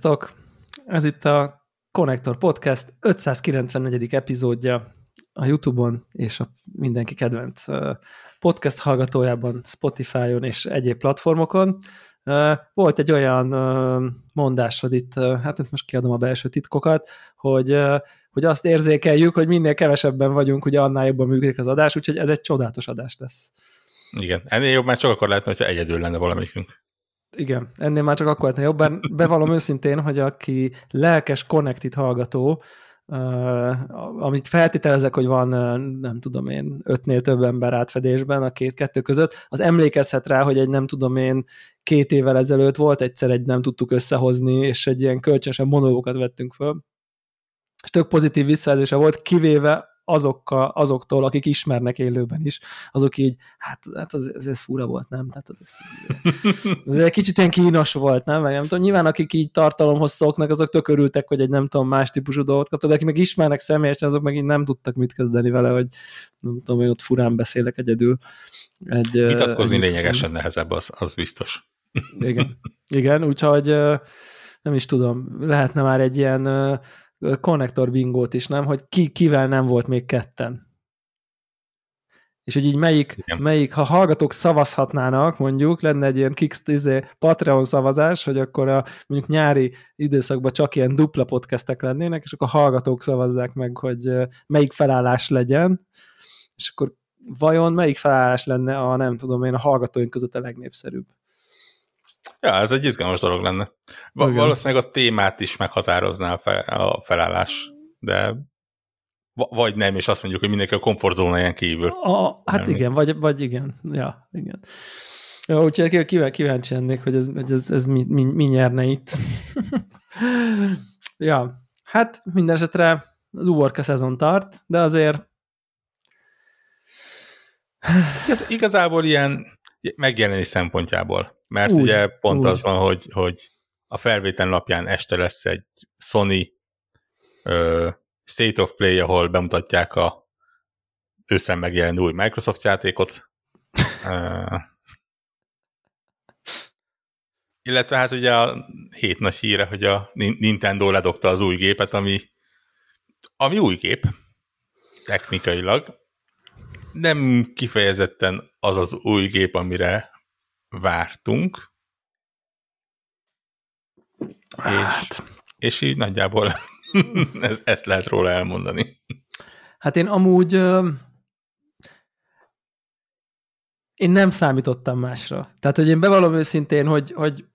Sziasztok! Ez itt a Connector Podcast 594. epizódja a YouTube-on és a mindenki kedvenc podcast hallgatójában, Spotify-on és egyéb platformokon. Volt egy olyan mondásod itt, hát most kiadom a belső titkokat, hogy, hogy azt érzékeljük, hogy minél kevesebben vagyunk, ugye annál jobban működik az adás, úgyhogy ez egy csodálatos adás lesz. Igen, ennél jobb már csak akkor lehetne, hogyha egyedül lenne valamikünk. Igen, ennél már csak akkor lehetne jobb, bár bevallom őszintén, hogy aki lelkes Connected hallgató, Uh, amit feltételezek, hogy van, uh, nem tudom én, ötnél több ember átfedésben a két-kettő között, az emlékezhet rá, hogy egy nem tudom én, két évvel ezelőtt volt egyszer egy nem tudtuk összehozni, és egy ilyen kölcsönösen monológokat vettünk föl. És tök pozitív visszajelzése volt, kivéve azokkal, azoktól, akik ismernek élőben is, azok így, hát, hát az, ez, ez fura volt, nem? Tehát az, ez, ez egy kicsit ilyen kínos volt, nem? Meg nem tudom, nyilván akik így tartalomhoz szoknak, azok tök örültek, hogy egy nem tudom, más típusú dolgot kaptak, de akik meg ismernek személyesen, azok meg így nem tudtak mit kezdeni vele, hogy nem tudom, én ott furán beszélek egyedül. Egy, Vitatkozni egy, lényegesen nehezebb, az, az biztos. Igen, igen, úgyhogy nem is tudom, lehetne már egy ilyen konnektor bingót is, nem? Hogy ki, kivel nem volt még ketten. És hogy így melyik, melyik, ha hallgatók szavazhatnának, mondjuk, lenne egy ilyen Kix, izé, Patreon szavazás, hogy akkor a mondjuk nyári időszakban csak ilyen dupla podcastek lennének, és akkor a hallgatók szavazzák meg, hogy melyik felállás legyen, és akkor vajon melyik felállás lenne a, nem tudom én, a hallgatóink között a legnépszerűbb? Ja, ez egy izgalmas dolog lenne. Va- valószínűleg a témát is meghatározná a, fel, a felállás, de vagy nem, és azt mondjuk, hogy mindenki a komfortzónáján kívül. A, hát nem igen, vagy, vagy igen. Ja, igen. Ja, úgyhogy kíváncsi lennék, hogy ez, hogy ez, ez mi, mi, mi nyerne itt. ja, hát minden esetre az uborka szezon tart, de azért ez igazából ilyen megjelenés szempontjából mert úgy, ugye pont úgy. az van, hogy, hogy a felvétel napján este lesz egy Sony uh, State of Play, ahol bemutatják a őszen megjelenő új Microsoft játékot. uh, illetve hát ugye a hét nagy híre, hogy a Nintendo ledobta az új gépet, ami, ami új gép, technikailag. Nem kifejezetten az az új gép, amire vártunk, hát. és, és így nagyjából ez, ezt lehet róla elmondani. Hát én amúgy én nem számítottam másra. Tehát, hogy én bevallom őszintén, hogy, hogy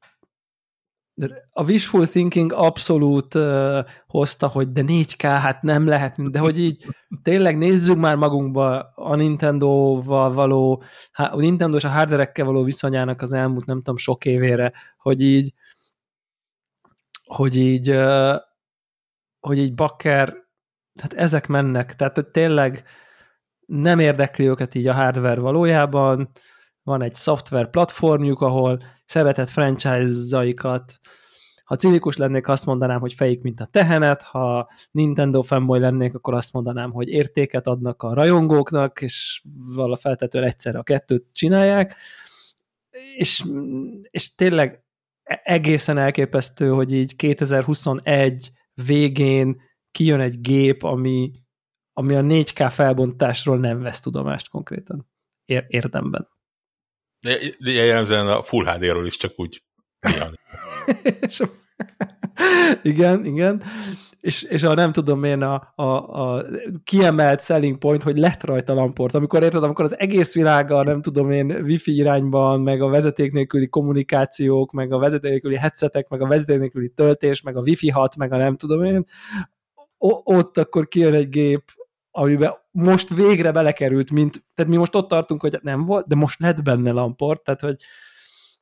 a wishful thinking abszolút uh, hozta, hogy de 4K, hát nem lehet, de hogy így tényleg nézzük már magunkba a Nintendo-val való, a Nintendo és a hardverekkel való viszonyának az elmúlt nem tudom sok évére, hogy így hogy így uh, hogy így bakker, hát ezek mennek, tehát hogy tényleg nem érdekli őket így a hardware valójában, van egy szoftver platformjuk, ahol szeretett franchise-aikat, ha cinikus lennék, azt mondanám, hogy fejik, mint a tehenet, ha Nintendo fanboy lennék, akkor azt mondanám, hogy értéket adnak a rajongóknak, és vala feltetően egyszerre a kettőt csinálják, és, és tényleg egészen elképesztő, hogy így 2021 végén kijön egy gép, ami, ami a 4K felbontásról nem vesz tudomást konkrétan. Ér- érdemben. Jellemzően a Full HD-ról is csak úgy igen, igen. És, és a nem tudom én a, a, a kiemelt selling point, hogy lett rajta lamport. Amikor érted, amikor az egész világa, nem tudom én, wifi irányban, meg a vezeték nélküli kommunikációk, meg a vezeték nélküli headsetek, meg a vezeték nélküli töltés, meg a wifi hat, meg a nem tudom én, ott akkor kijön egy gép, amiben most végre belekerült, mint, tehát mi most ott tartunk, hogy nem volt, de most lett benne lamport, tehát hogy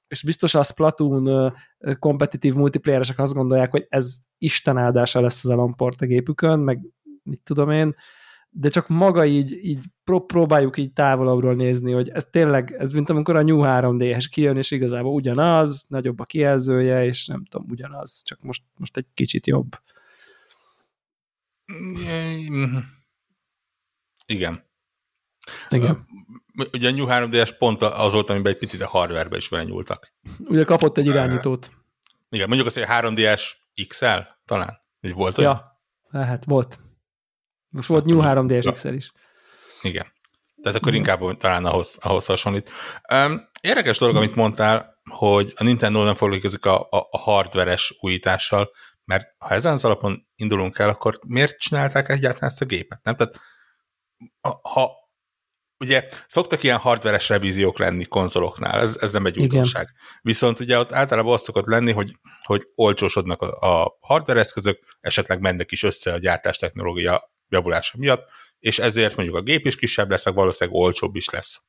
és biztos a Splatoon kompetitív multiplayeresek azt gondolják, hogy ez Isten áldása lesz az a lamport a gépükön, meg mit tudom én, de csak maga így, így pró- próbáljuk így távolabbról nézni, hogy ez tényleg, ez mint amikor a New 3D-hes kijön, és igazából ugyanaz, nagyobb a kijelzője, és nem tudom, ugyanaz, csak most, most egy kicsit jobb. Igen. Igen. Ugye a New 3DS pont az volt, amiben egy picit a hardware is belenyúltak. Ugye kapott egy irányítót. Igen, mondjuk azt, hogy 3DS XL talán, hogy volt olyan? Ja, lehet, volt. Most volt New 3DS XL is. Igen. Tehát akkor inkább talán ahhoz, ahhoz hasonlít. Um, érdekes dolog, amit mondtál, hogy a Nintendo nem foglalkozik a, a, a hardveres újítással, mert ha ezen az alapon indulunk el, akkor miért csinálták egyáltalán ezt a gépet? Nem? Tehát ha ugye szoktak ilyen hardveres revíziók lenni konzoloknál, ez, ez nem egy újdonság. Viszont ugye ott általában az szokott lenni, hogy, hogy olcsósodnak a, a hardware eszközök, esetleg mennek is össze a gyártás technológia javulása miatt, és ezért mondjuk a gép is kisebb lesz, meg valószínűleg olcsóbb is lesz.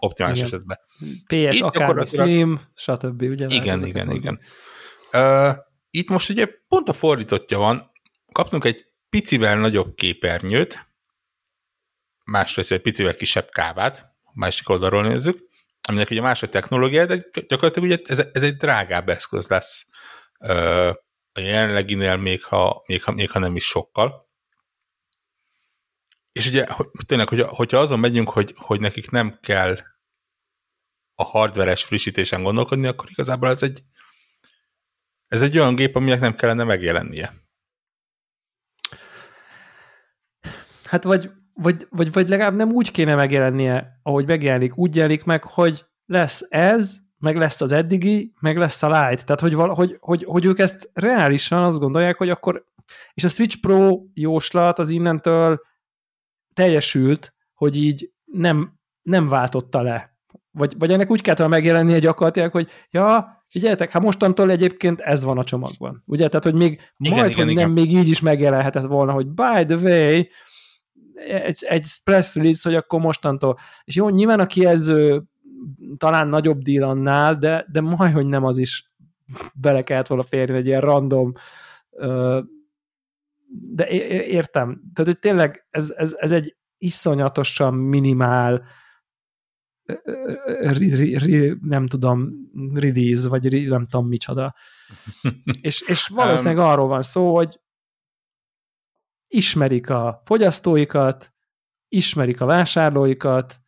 Optimális igen. esetben. PS, akár Slim, stb. Ugye igen, igen, igen. Uh, itt most ugye pont a fordítottja van, kaptunk egy picivel nagyobb képernyőt, másrészt egy picivel kisebb kávát, másik oldalról nézzük, aminek ugye más a technológia, de gyakorlatilag ugye ez, ez egy drágább eszköz lesz uh, a jelenleginél, még ha, még, ha, még ha nem is sokkal. És ugye tényleg, hogy, hogyha azon megyünk, hogy, hogy nekik nem kell a hardveres frissítésen gondolkodni, akkor igazából ez egy, ez egy olyan gép, aminek nem kellene megjelennie. Hát vagy, vagy, vagy, vagy legalább nem úgy kéne megjelennie, ahogy megjelenik, úgy jelenik meg, hogy lesz ez, meg lesz az eddigi, meg lesz a Lite. Tehát, hogy, hogy, hogy, hogy ők ezt reálisan azt gondolják, hogy akkor, és a Switch Pro jóslat az innentől teljesült, hogy így nem, nem váltotta le. Vagy, vagy ennek úgy kellett megjelennie gyakorlatilag, hogy ja, figyeljetek, hát mostantól egyébként ez van a csomagban. Ugye? Tehát, hogy még igen, majd, igen, hogy igen. nem, még így is megjelenhetett volna, hogy by the way, egy, egy press release, hogy akkor mostantól. És jó, nyilván a kijelző talán nagyobb deal annál, de, de majd, hogy nem az is bele kellett volna férni egy ilyen random de értem. Tehát, hogy tényleg ez, ez, ez egy iszonyatosan minimál nem tudom, release, vagy nem tudom micsoda. és, és valószínűleg arról van szó, hogy ismerik a fogyasztóikat, ismerik a vásárlóikat,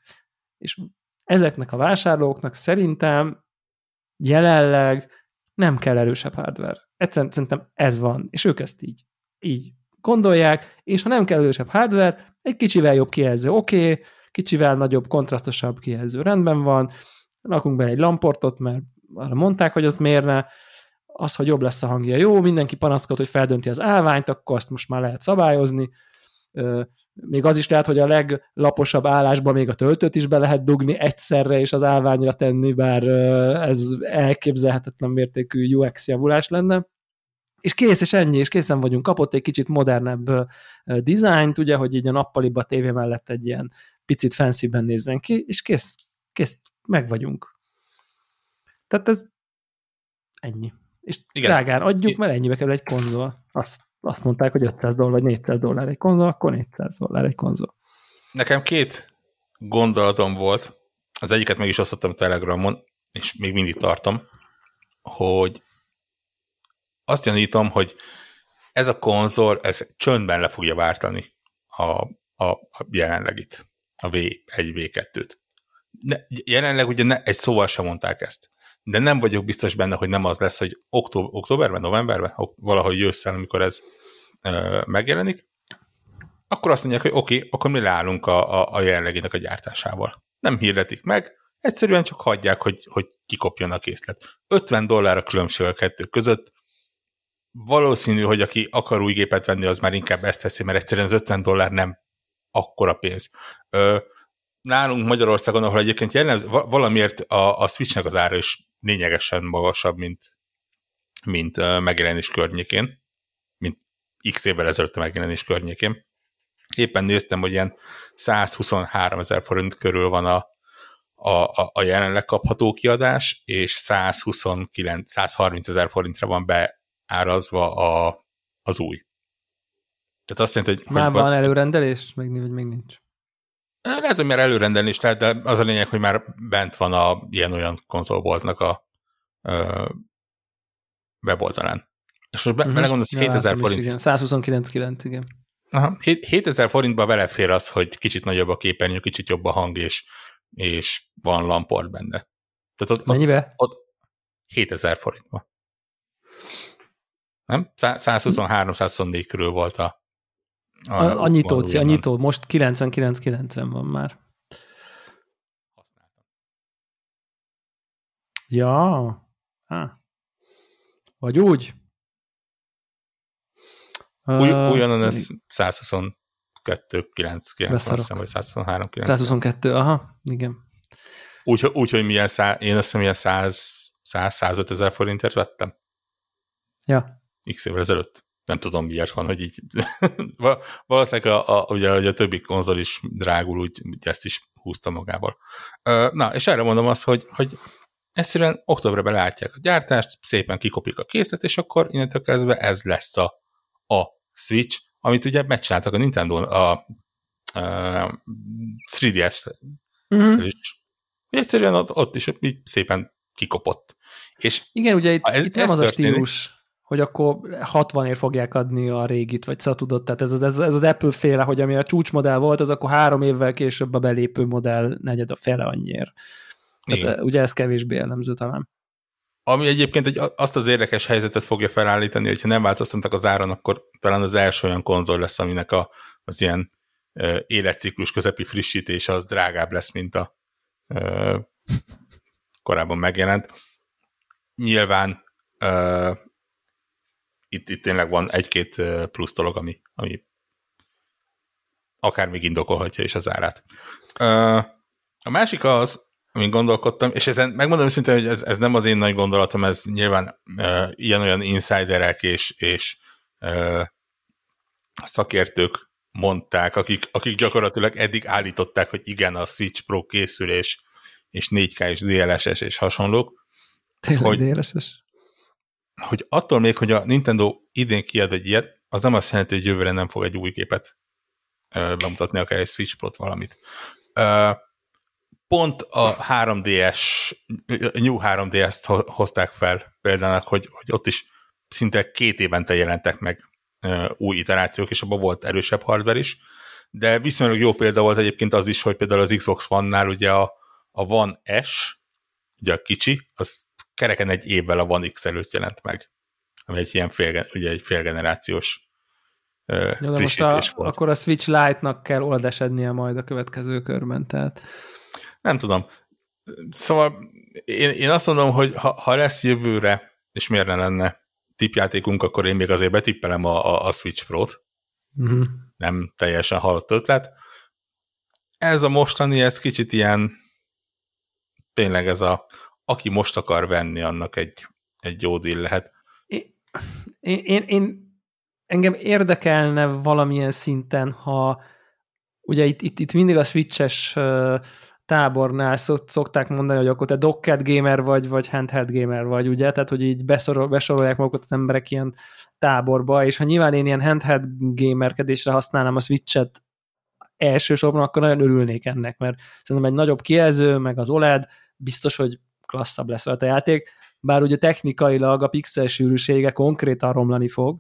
és ezeknek a vásárlóknak szerintem jelenleg nem kell erősebb hardware. Egyszerűen szerintem ez van, és ők ezt így így gondolják, és ha nem kell erősebb hardware, egy kicsivel jobb kijelző, oké, okay, kicsivel nagyobb, kontrasztosabb kijelző, rendben van, rakunk be egy lamportot, mert arra mondták, hogy az mérne, az, hogy jobb lesz a hangja, jó, mindenki panaszkod, hogy feldönti az állványt, akkor azt most már lehet szabályozni, még az is lehet, hogy a leglaposabb állásban még a töltőt is be lehet dugni egyszerre, és az állványra tenni, bár ez elképzelhetetlen mértékű UX javulás lenne és kész, és ennyi, és készen vagyunk. Kapott egy kicsit modernebb dizájnt, ugye, hogy így a nappaliba tévé mellett egy ilyen picit fancy nézzen ki, és kész, kész, meg vagyunk. Tehát ez ennyi. És Igen. drágán adjuk, mert ennyibe kell egy konzol. Azt, azt mondták, hogy 500 dollár, vagy 400 dollár egy konzol, akkor 400 dollár egy konzol. Nekem két gondolatom volt. Az egyiket meg is osztottam Telegramon, és még mindig tartom, hogy azt gyanítom, hogy ez a konzol, ez csöndben le fogja váltani a, a, a jelenlegit, a V1, V2-t. Ne, jelenleg ugye ne, egy szóval sem mondták ezt, de nem vagyok biztos benne, hogy nem az lesz, hogy október, októberben, novemberben, valahogy ősszel, amikor ez ö, megjelenik, akkor azt mondják, hogy oké, okay, akkor mi leállunk a, a, a jelenleginek a gyártásával. Nem hirdetik meg, egyszerűen csak hagyják, hogy, hogy kikopjon a készlet. 50 dollár a különbség a kettő között, valószínű, hogy aki akar új gépet venni, az már inkább ezt teszi, mert egyszerűen az 50 dollár nem akkora pénz. Ö, nálunk Magyarországon, ahol egyébként jellemző, valamiért a, a Switchnek az ára is lényegesen magasabb, mint, mint megjelenés környékén, mint x évvel ezelőtt a megjelenés környékén. Éppen néztem, hogy ilyen 123 ezer forint körül van a, a, a jelenleg kapható kiadás, és 129, 130 ezer forintra van be árazva a, az új. Tehát azt jelenti, hogy... Már hogy van előrendelés, meg, vagy még nincs? Lehet, hogy már előrendelni is lehet, de az a lényeg, hogy már bent van a ilyen-olyan konzolboltnak a ö, weboldalán. És most be, uh-huh. belegondolsz, ja, 7000 forint. Igen. 129,9, igen. Aha, 7000 forintba belefér az, hogy kicsit nagyobb a képernyő, kicsit jobb a hang, és, és van lamport benne. Tehát ott, Mennyibe? Ott, ott 7000 forintba. Nem? 123-124 körül volt a a, a, a nyitó, a nyitó, most 99-90 van már. Használtam. Ja. Há. Vagy úgy. Új, uh, újonnan ez 122 9 90 vagy 123 90. 122, aha, igen. Úgy, úgy hogy milyen szá, én azt hiszem, milyen 100, 100 105 ezer forintért vettem. Ja. X évvel ezelőtt. Nem tudom, miért van, hogy így. Valószínűleg a, a, ugye, a többi konzol is drágul, úgy, ezt is húzta magából. Na, és erre mondom azt, hogy, hogy egyszerűen októberben látják a gyártást, szépen kikopik a készlet, és akkor innentől kezdve ez lesz a, a Switch, amit ugye megcsináltak a Nintendo, a, a 3DS mm-hmm. is. Egyszerűen ott, ott is így szépen kikopott. És Igen, ugye itt, ez, itt nem ez az történik, a stílus, hogy akkor 60-ért fogják adni a régit, vagy szóval tudod, tehát ez az, ez, ez az Apple féle, hogy ami a csúcsmodell volt, az akkor három évvel később a belépő modell negyed a fele annyiért. Tehát ugye ez kevésbé jellemző talán. Ami egyébként egy, azt az érdekes helyzetet fogja felállítani, hogyha nem változtatnak az áron, akkor talán az első olyan konzol lesz, aminek a, az ilyen uh, életciklus közepi frissítése az drágább lesz, mint a uh, korábban megjelent. Nyilván itt, itt tényleg van egy-két plusz dolog, ami, ami akár még indokolhatja is az árát. A másik az, amin gondolkodtam, és ezen megmondom őszintén, hogy ez, ez nem az én nagy gondolatom, ez nyilván uh, ilyen-olyan insiderek és, és uh, szakértők mondták, akik, akik gyakorlatilag eddig állították, hogy igen, a Switch Pro készül, és, és 4K és DLSS és hasonlók. Tényleg hogy, DLSS? Hogy attól még, hogy a Nintendo idén kiad egy ilyet, az nem azt jelenti, hogy jövőre nem fog egy új képet bemutatni, akár egy Switch Pro-t valamit. Pont a 3DS, New 3DS-t hozták fel például, hogy, hogy ott is szinte két évente jelentek meg új iterációk, és abban volt erősebb hardware is, de viszonylag jó példa volt egyébként az is, hogy például az Xbox One-nál ugye a, a One S, ugye a kicsi, az kereken egy évvel a One X előtt jelent meg, ami egy ilyen fél, ugye egy félgenerációs uh, ja, most a, volt. Akkor a Switch Lite-nak kell oldesednie majd a következő körben, tehát nem tudom. Szóval én, én azt mondom, hogy ha, ha lesz jövőre, és miért ne lenne tipjátékunk, akkor én még azért betippelem a, a, a Switch Pro-t. Uh-huh. Nem teljesen halott ötlet. Ez a mostani, ez kicsit ilyen tényleg ez a aki most akar venni, annak egy, egy jó deal lehet. Én, én, én engem érdekelne valamilyen szinten, ha ugye itt, itt, itt mindig a switches tábornál szokták mondani, hogy akkor te docket gamer vagy, vagy handheld gamer vagy, ugye? Tehát, hogy így besorol, besorolják magukat az emberek ilyen táborba, és ha nyilván én ilyen handheld gamerkedésre használnám a Switch-et elsősorban, akkor nagyon örülnék ennek, mert szerintem egy nagyobb kijelző, meg az OLED, biztos, hogy klasszabb lesz a játék, bár ugye technikailag a pixel sűrűsége konkrétan romlani fog,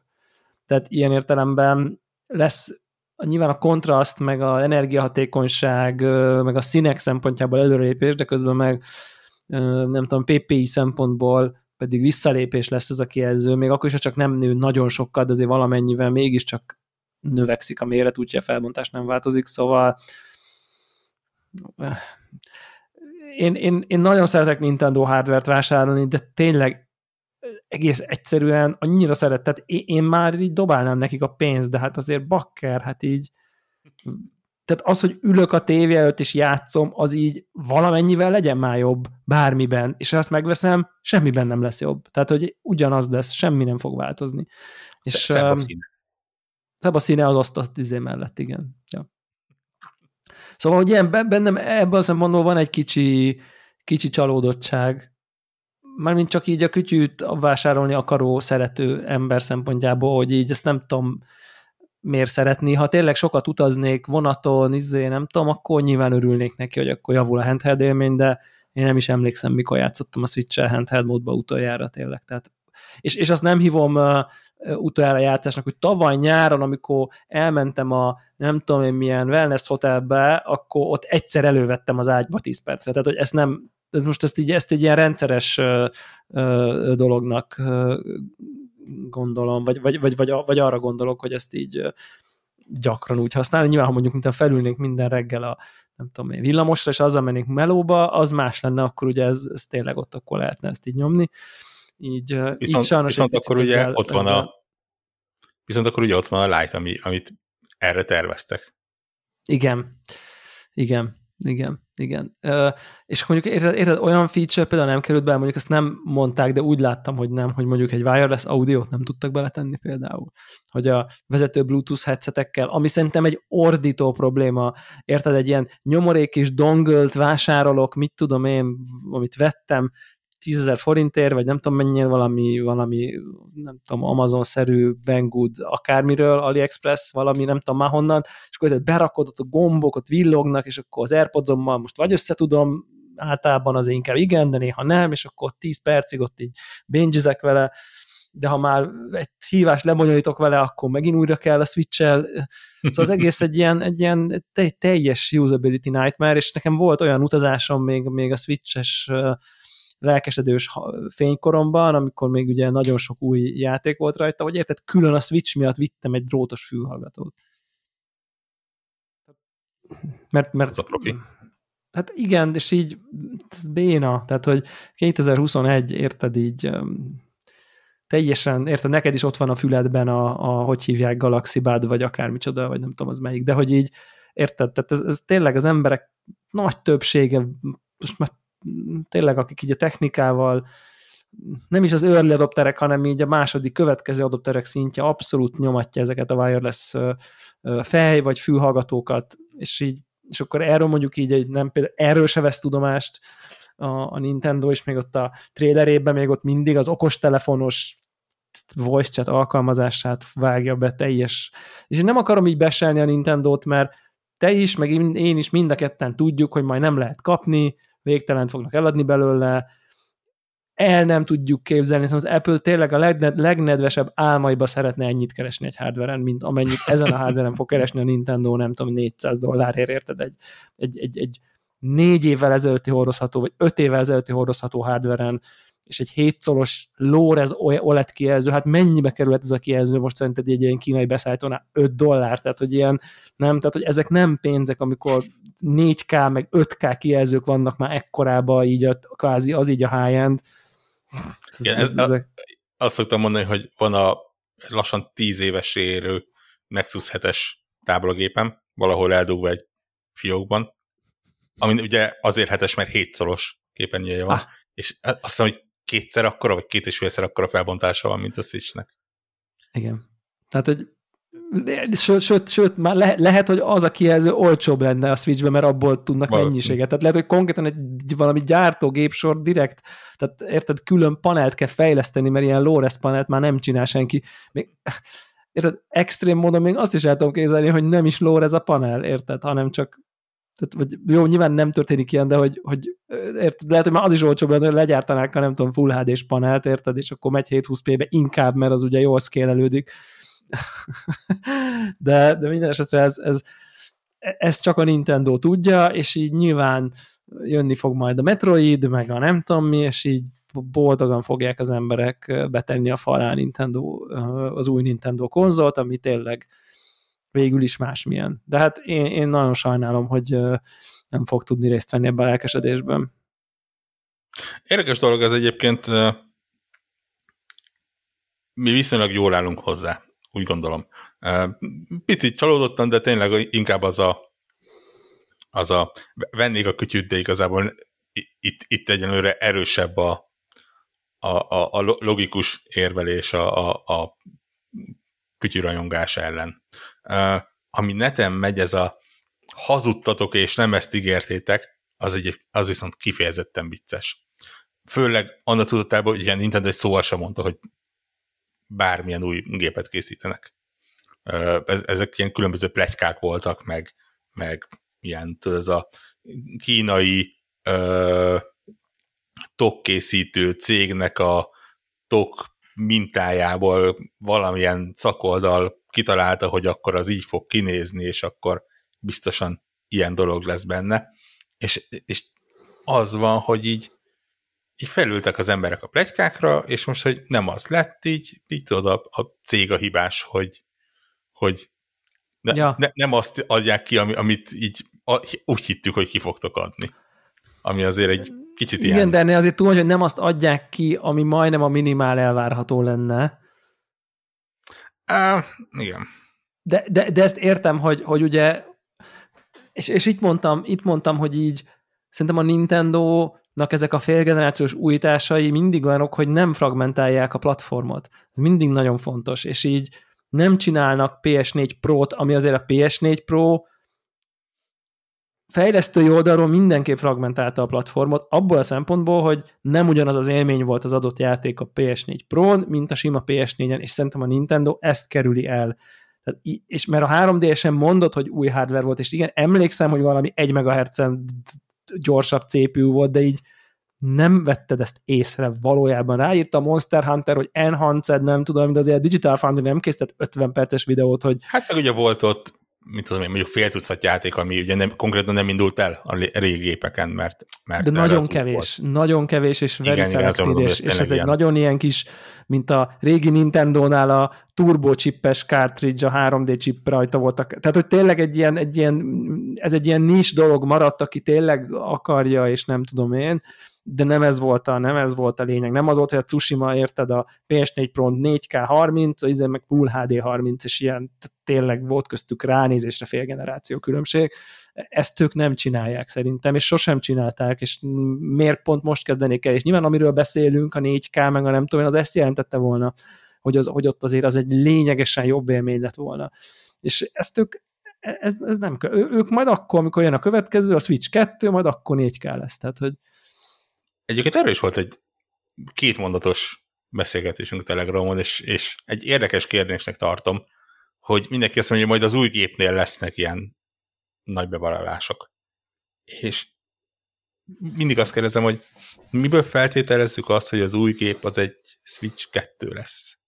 tehát ilyen értelemben lesz nyilván a kontraszt, meg az energiahatékonyság, meg a színek szempontjából előrelépés, de közben meg nem tudom, PPI szempontból pedig visszalépés lesz ez a kijelző, még akkor is, ha csak nem nő nagyon sokkal, de azért valamennyivel mégiscsak növekszik a méret, úgyhogy a felbontás nem változik, szóval én, én, én nagyon szeretek Nintendo hardware-t vásárolni, de tényleg egész egyszerűen annyira szeret, tehát én már így dobálnám nekik a pénzt, de hát azért bakker, hát így tehát az, hogy ülök a tévé előtt és játszom, az így valamennyivel legyen már jobb bármiben, és ha azt megveszem, semmiben nem lesz jobb. Tehát, hogy ugyanaz lesz, semmi nem fog változni. És, szebb a színe. Szebb a színe az azt a tüzé mellett, igen. Ja. Szóval, hogy ilyen, bennem ebben a szempontból van egy kicsi, kicsi csalódottság, mármint csak így a kütyűt vásárolni akaró, szerető ember szempontjából, hogy így ezt nem tudom miért szeretni. Ha tényleg sokat utaznék vonaton, izé, nem tudom, akkor nyilván örülnék neki, hogy akkor javul a handheld élmény, de én nem is emlékszem, mikor játszottam a Switch-el handheld módba utoljára tényleg. Tehát, és, és azt nem hívom uh, utoljára játszásnak, hogy tavaly nyáron, amikor elmentem a nem tudom én milyen wellness hotelbe, akkor ott egyszer elővettem az ágyba 10 percre. Tehát, hogy ezt nem ez most ezt így, ezt egy ilyen rendszeres dolognak gondolom, vagy, vagy, vagy, vagy, vagy arra gondolok, hogy ezt így gyakran úgy használni. Nyilván, ha mondjuk mint felülnék minden reggel a nem tudom én, villamosra, és azzal mennék melóba, az más lenne, akkor ugye ez, ez tényleg ott akkor lehetne ezt így nyomni. Így, viszont, így sajnos viszont akkor ugye ezzel, ott van ezzel... a viszont akkor ugye ott van a Light, ami, amit erre terveztek. Igen, igen, igen, igen. Uh, és mondjuk érted, érted, olyan feature például nem került bele, mondjuk ezt nem mondták, de úgy láttam, hogy nem, hogy mondjuk egy wireless audiót nem tudtak beletenni például. Hogy a vezető Bluetooth headsetekkel, ami szerintem egy ordító probléma, érted, egy ilyen nyomorék és dongölt vásárolok, mit tudom én, amit vettem, 10 ezer forintért, vagy nem tudom mennyire valami, valami nem tudom, Amazon-szerű Banggood akármiről, AliExpress, valami nem tudom már honnan, és akkor berakod ott a gombok, ott villognak, és akkor az airpods most vagy össze tudom, általában az inkább igen, de néha nem, és akkor 10 percig ott így bingezek vele, de ha már egy hívást lebonyolítok vele, akkor megint újra kell a switch-el. Szóval az egész egy ilyen, egy ilyen teljes usability nightmare, és nekem volt olyan utazásom még, még a switches lelkesedős fénykoromban, amikor még ugye nagyon sok új játék volt rajta, hogy érted, külön a Switch miatt vittem egy drótos fülhallgatót. Mert, mert Ez a profi. Hát igen, és így ez béna, tehát hogy 2021 érted így teljesen, érted, neked is ott van a füledben a, a hogy hívják, Galaxy Bud, vagy akármicsoda, vagy nem tudom az melyik, de hogy így, érted, tehát ez, ez tényleg az emberek nagy többsége, most már tényleg akik így a technikával, nem is az early adopterek, hanem így a második következő adopterek szintje abszolút nyomatja ezeket a wireless fej vagy fülhallgatókat, és így és akkor erről mondjuk így egy nem például, erről se vesz tudomást a, a Nintendo, és még ott a trailerében még ott mindig az okostelefonos voice chat alkalmazását vágja be teljes. És én nem akarom így beselni a Nintendo-t, mert te is, meg én is mind a ketten tudjuk, hogy majd nem lehet kapni, végtelen fognak eladni belőle, el nem tudjuk képzelni, szóval az Apple tényleg a legned, legnedvesebb álmaiba szeretne ennyit keresni egy hardveren, mint amennyit ezen a hardveren fog keresni a Nintendo, nem tudom, 400 dollárért, érted? Egy, egy, egy, egy négy évvel ezelőtti hordozható, vagy öt évvel ezelőtti hordozható hardveren, és egy 7 szolos LoRez OLED kijelző, hát mennyibe került ez a kijelző most szerinted egy ilyen kínai beszállítónál? 5 dollár, tehát hogy ilyen, nem, tehát hogy ezek nem pénzek, amikor 4K meg 5K kijelzők vannak már ekkorában, így a, kvázi az így a high-end. Ez, Igen, ez, ezek... Azt szoktam mondani, hogy van a lassan 10 éves érő Nexus 7-es táblagépem, valahol eldugva egy fiókban, ami ugye azért hetes, mert 7 szoros képernyője van, ah. és azt hiszem, hogy kétszer akkora, vagy két és félszer akkora felbontása van, mint a Switchnek. Igen. Tehát, hogy sőt, sőt, sőt már le, lehet, hogy az a kijelző olcsóbb lenne a Switchben, mert abból tudnak Valószínű. mennyiséget. Tehát lehet, hogy konkrétan egy valami gyártógépsor direkt, tehát érted, külön panelt kell fejleszteni, mert ilyen low panelt már nem csinál senki. Még, érted, extrém módon még azt is el tudom képzelni, hogy nem is low a panel, érted, hanem csak tehát, vagy jó, nyilván nem történik ilyen, de hogy, hogy érted, lehet, hogy már az is olcsóbb hogy legyártanák a nem tudom, Full HD-s panelt, érted, és akkor megy 720p-be inkább, mert az ugye jól szkélelődik. de, de minden esetre ez, ez, ez csak a Nintendo tudja, és így nyilván jönni fog majd a Metroid, meg a nem tudom mi, és így boldogan fogják az emberek betenni a falán Nintendo, az új Nintendo konzolt, ami tényleg végül is másmilyen. De hát én, én nagyon sajnálom, hogy nem fog tudni részt venni ebben a lelkesedésben. Érdekes dolog ez egyébként, mi viszonylag jól állunk hozzá, úgy gondolom. Picit csalódottan, de tényleg inkább az a, az a vennék a kütyűt, de igazából itt, itt egyenlőre erősebb a, a, a, a logikus érvelés a, a, a kütyűrajongás ellen. Ami neten megy, ez a hazudtatok és nem ezt ígértétek, az, egy, az viszont kifejezetten vicces. Főleg annak tudatában, hogy ilyen Nintendo egy szóval sem mondta, hogy bármilyen új gépet készítenek. Ezek ilyen különböző plegykák voltak, meg, meg ilyen, tudod, ez a kínai tokkészítő cégnek a tok mintájából valamilyen szakoldal kitalálta, hogy akkor az így fog kinézni, és akkor biztosan ilyen dolog lesz benne. És, és az van, hogy így így felültek az emberek a plegykákra, és most, hogy nem az lett, így, így tudod, a, a cég a hibás, hogy, hogy ne, ja. ne, nem azt adják ki, amit így a, úgy hittük, hogy ki fogtok adni. Ami azért egy kicsit Igen, ilyen... de ennél azért túl, hogy nem azt adják ki, ami majdnem a minimál elvárható lenne. Uh, igen. De, de, de ezt értem, hogy, hogy ugye, és, és itt mondtam, itt mondtam, hogy így szerintem a Nintendo-nak ezek a félgenerációs újításai mindig olyanok, hogy nem fragmentálják a platformot. Ez mindig nagyon fontos, és így nem csinálnak PS4 Pro-t, ami azért a PS4 Pro fejlesztői oldalról mindenképp fragmentálta a platformot, abból a szempontból, hogy nem ugyanaz az élmény volt az adott játék a PS4 Pro-n, mint a sima PS4-en, és szerintem a Nintendo ezt kerüli el. Tehát, és mert a 3D-sen mondott, hogy új hardware volt, és igen, emlékszem, hogy valami 1 MHz-en gyorsabb CPU volt, de így nem vetted ezt észre valójában. Ráírta Monster Hunter, hogy enhanced, nem tudom, de azért Digital Foundry nem készített 50 perces videót, hogy... Hát meg ugye volt ott mint tudom én, mondjuk fél tucat játék, ami ugye nem, konkrétan nem indult el a régi gépeken, mert, mert De nagyon kevés, volt. nagyon kevés, és very igen, selected, igen, és, és ez ilyen. egy nagyon ilyen kis, mint a régi Nintendo-nál a turbo chippes cartridge, a 3D chip rajta voltak. Tehát, hogy tényleg egy ilyen, egy ilyen, ez egy ilyen nis dolog maradt, aki tényleg akarja, és nem tudom én, de nem ez volt a, nem ez volt a lényeg. Nem az volt, hogy a Tsushima érted a PS4 Pro 4K 30, az meg Full HD 30, és ilyen tényleg volt köztük ránézésre fél generáció különbség. Ezt ők nem csinálják szerintem, és sosem csinálták, és miért pont most kezdenék el, és nyilván amiről beszélünk, a 4K, meg a nem tudom, az ezt jelentette volna, hogy, az, hogy ott azért az egy lényegesen jobb élmény lett volna. És ezt ők ez, ez nem. Ők majd akkor, amikor jön a következő, a Switch 2, majd akkor 4K lesz. Tehát, hogy Egyébként erről is volt egy kétmondatos beszélgetésünk Telegramon, és, és egy érdekes kérdésnek tartom, hogy mindenki azt mondja, hogy majd az új gépnél lesznek ilyen nagy bevallások. És mindig azt kérdezem, hogy miből feltételezzük azt, hogy az új gép az egy Switch 2 lesz.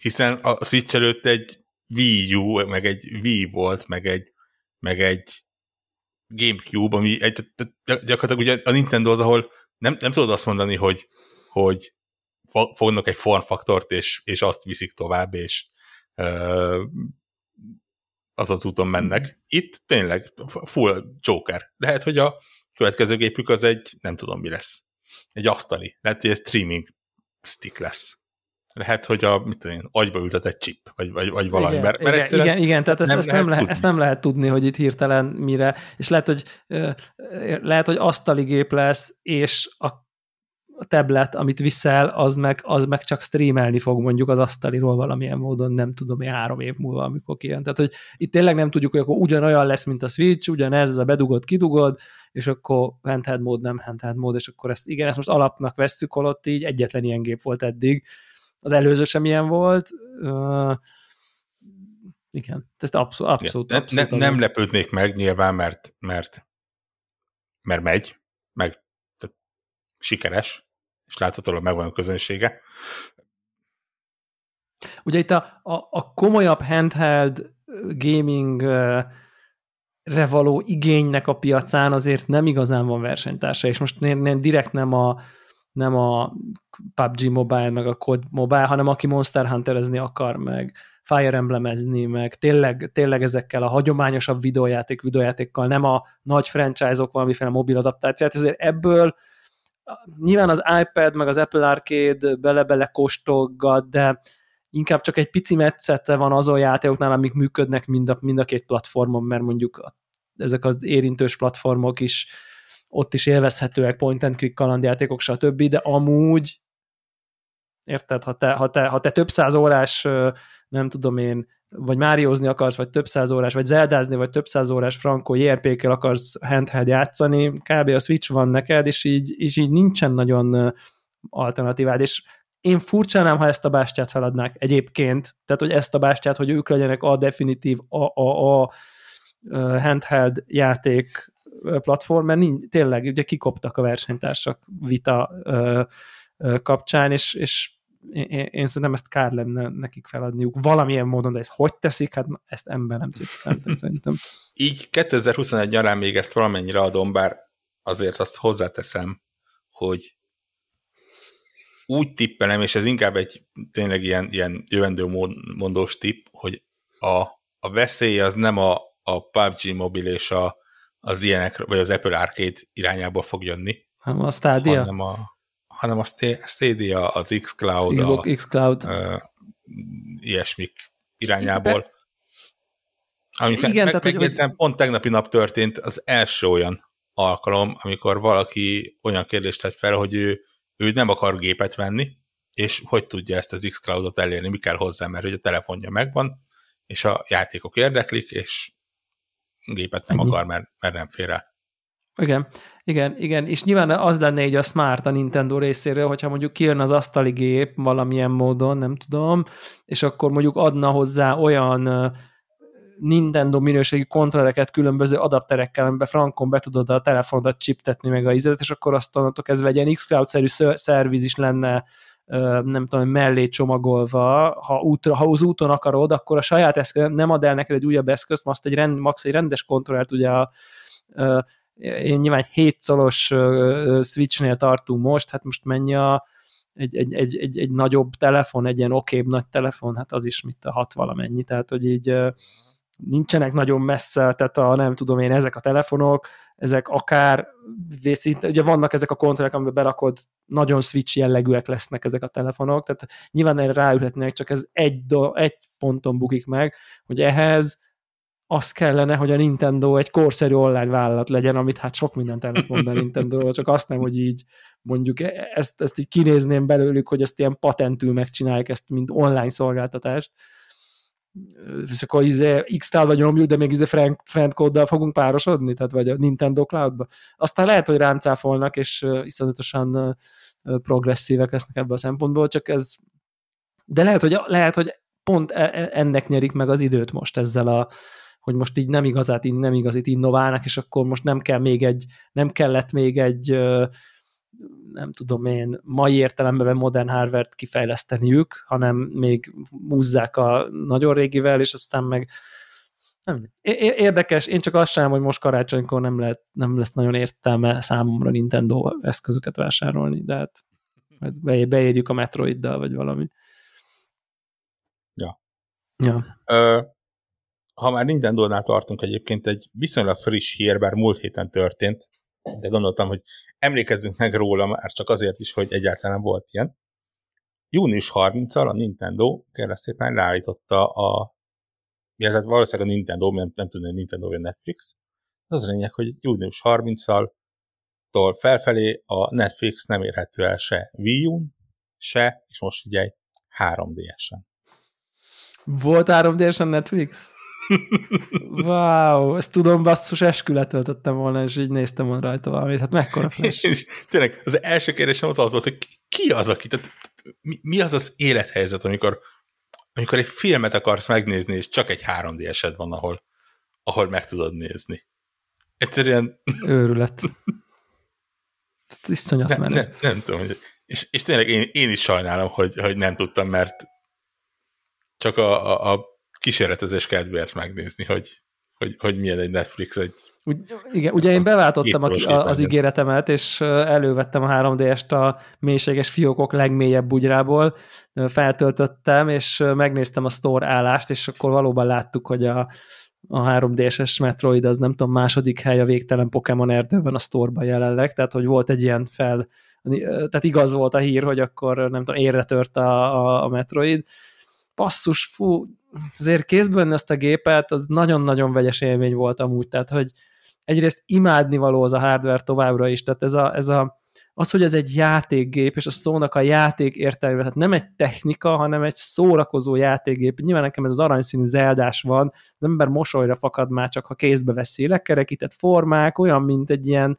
Hiszen a Switch előtt egy Wii U, meg egy Wii volt, meg egy, meg egy Gamecube, ami egy, gyakorlatilag ugye a Nintendo az, ahol nem, nem tudod azt mondani, hogy, hogy fognak egy formfaktort, és, és azt viszik tovább, és uh, az az úton mennek. Itt tényleg full Joker. Lehet, hogy a következő gépük az egy, nem tudom mi lesz. Egy asztali. Lehet, hogy egy streaming stick lesz. Lehet, hogy a mit tudom én, agyba ültet egy chip, vagy, vagy, vagy valami. Igen, mert, mert igen, igen, igen, tehát ezt nem, ezt, lehet nem lehet, ezt nem lehet tudni, hogy itt hirtelen mire, és lehet, hogy lehet, hogy asztali gép lesz, és a tablet, amit viszel, az meg, az meg csak streamelni fog mondjuk az asztaliról valamilyen módon, nem tudom, hogy három év múlva, amikor kijön. Tehát, hogy itt tényleg nem tudjuk, hogy akkor ugyanolyan lesz, mint a Switch, ugyanez, ez a bedugod, kidugod, és akkor handheld mód, nem handheld mód, és akkor ezt, igen, ezt most alapnak vesszük, holott így egyetlen ilyen gép volt eddig. Az előző sem ilyen volt. Uh, igen, ezt abszolút, abszolút, abszolút ne, ne, Nem lepődnék meg nyilván, mert, mert, mert megy, meg sikeres, és láthatólag megvan a közönsége. Ugye itt a, a, a komolyabb handheld gaming re való igénynek a piacán azért nem igazán van versenytársa, és most nem, nem, direkt nem a, nem a PUBG Mobile, meg a COD Mobile, hanem aki Monster Hunterezni akar, meg Fire Emblemezni, meg tényleg, tényleg ezekkel a hagyományosabb videójáték, videójátékkal, nem a nagy franchise-ok valamiféle mobil adaptációt, ezért ebből nyilván az iPad meg az Apple Arcade bele-bele kóstolgat, de inkább csak egy pici metszete van azon játékoknál, amik működnek mind a, mind a két platformon, mert mondjuk a, ezek az érintős platformok is ott is élvezhetőek, point and click kalandjátékok, stb., de amúgy érted, ha te, ha te, ha te több száz órás, nem tudom én, vagy Máriózni akarsz, vagy több száz órás, vagy zeldázni, vagy több száz órás frankó JRPG-kel akarsz handheld játszani, kb. a Switch van neked, és így, és így nincsen nagyon alternatívád, és én furcsánám, ha ezt a bástyát feladnák egyébként, tehát hogy ezt a bástyát, hogy ők legyenek a definitív, a, a, a handheld játék platform, mert nincs, tényleg ugye kikoptak a versenytársak vita kapcsán, és, és én, én szerintem ezt kár lenne nekik feladniuk valamilyen módon, de ezt hogy teszik, hát ezt ember nem tudja szerintem. szerintem. Így 2021 nyarán még ezt valamennyire adom, bár azért azt hozzáteszem, hogy úgy tippelem, és ez inkább egy tényleg ilyen, ilyen jövendő mondós tipp, hogy a, a veszély az nem a, a PUBG mobil és a, az ilyenek, vagy az Apple Arcade irányába fog jönni. Hanem a Stadia? Hanem a, hanem a Stadia, az xCloud, Xbox, a, Xcloud. Uh, ilyesmik irányából. Amit Igen, meg, tehát, hogy, hogy... pont tegnapi nap történt az első olyan alkalom, amikor valaki olyan kérdést tett fel, hogy ő, ő nem akar gépet venni, és hogy tudja ezt az xCloud-ot elérni, mi kell hozzá, mert hogy a telefonja megvan, és a játékok érdeklik, és gépet nem Ennyi. akar, mert, mert nem fér el. Igen, igen, igen, és nyilván az lenne így a smart a Nintendo részéről, hogyha mondjuk kijön az asztali gép valamilyen módon, nem tudom, és akkor mondjuk adna hozzá olyan Nintendo minőségi kontrollereket különböző adapterekkel, amiben frankon be tudod a telefonodat csiptetni meg a izetet, és akkor azt onnantól kezdve egy ilyen xCloud-szerű szerviz is lenne nem tudom, mellé csomagolva, ha, útra, ha az úton akarod, akkor a saját eszköz nem ad el neked egy újabb eszközt, azt egy rend, max egy rendes kontrollert, ugye a, én nyilván egy 7 szolos switchnél tartunk most, hát most mennyi a egy, egy, egy, egy, egy nagyobb telefon, egy ilyen okébb nagy telefon, hát az is mit a hat valamennyi, tehát hogy így nincsenek nagyon messze, tehát a, nem tudom én, ezek a telefonok, ezek akár vészít, ugye vannak ezek a kontrollek, amiben berakod, nagyon switch jellegűek lesznek ezek a telefonok, tehát nyilván erre ráülhetnek, csak ez egy, do, egy ponton bukik meg, hogy ehhez az kellene, hogy a Nintendo egy korszerű online vállalat legyen, amit hát sok mindent el mond a Nintendo, csak azt nem, hogy így mondjuk e, ezt, ezt így kinézném belőlük, hogy ezt ilyen patentül megcsinálják, ezt mint online szolgáltatást, és akkor izé X-tál vagy nyomjuk, de még izé friend kóddal fogunk párosodni, tehát vagy a Nintendo Cloud-ba. Aztán lehet, hogy rám cáfolnak, és iszonyatosan progresszívek lesznek ebből a szempontból, csak ez de lehet, hogy, lehet, hogy pont e, e, ennek nyerik meg az időt most ezzel a, hogy most így nem igazát, nem igazit innoválnak, és akkor most nem kell még egy, nem kellett még egy nem tudom én, mai értelemben modern hardware-t kifejleszteniük, hanem még húzzák a nagyon régivel, és aztán meg nem, érdekes, én csak azt sem, hogy most karácsonykor nem, lehet, nem lesz nagyon értelme számomra Nintendo eszközöket vásárolni, de hát majd beérjük a Metroiddal, vagy valami. Ja. ja. Ö, ha már Nintendo-nál tartunk egyébként, egy viszonylag friss hír, bár múlt héten történt, de gondoltam, hogy emlékezzünk meg róla már csak azért is, hogy egyáltalán volt ilyen. Június 30-al a Nintendo kérlek szépen leállította a illetve valószínűleg a Nintendo, mert nem tudom, hogy Nintendo vagy Netflix. Az a lényeg, hogy június 30-al tól felfelé a Netflix nem érhető el se Wii U-n, se, és most figyelj, 3DS-en. Volt 3DS-en Netflix? wow, ezt tudom, basszus, eskü letöltöttem volna, és így néztem volna rajta valamit. Hát mekkora flash. tényleg, az első kérdésem az az volt, hogy ki az, aki, tehát mi, mi az az élethelyzet, amikor, amikor egy filmet akarsz megnézni, és csak egy 3D-esed van, ahol, ahol meg tudod nézni. Egyszerűen... Őrület. Iszonyat ne, ne, nem tudom, hogy, és, és tényleg én, én is sajnálom, hogy, hogy nem tudtam, mert csak a, a, a kísérletezés kedvéért megnézni, hogy, hogy, hogy milyen egy Netflix egy Ugy, igen, ugye én beváltottam a, az ígéretemet, és elővettem a 3D-est a mélységes fiókok legmélyebb bugyrából, feltöltöttem, és megnéztem a store állást, és akkor valóban láttuk, hogy a, a 3D-es Metroid az nem tudom, második hely a végtelen Pokémon erdőben a sztorban jelenleg, tehát hogy volt egy ilyen fel, tehát igaz volt a hír, hogy akkor nem tudom, érre tört a, a, a Metroid, passzus, fú, azért kézből ezt a gépet, az nagyon-nagyon vegyes élmény volt amúgy, tehát hogy egyrészt imádni való az a hardware továbbra is, tehát ez a, ez a az, hogy ez egy játékgép, és a szónak a játék értelme, tehát nem egy technika, hanem egy szórakozó játékgép. Nyilván nekem ez az aranyszínű zeldás van, az ember mosolyra fakad már csak, ha kézbe veszi lekerekített formák, olyan, mint egy ilyen,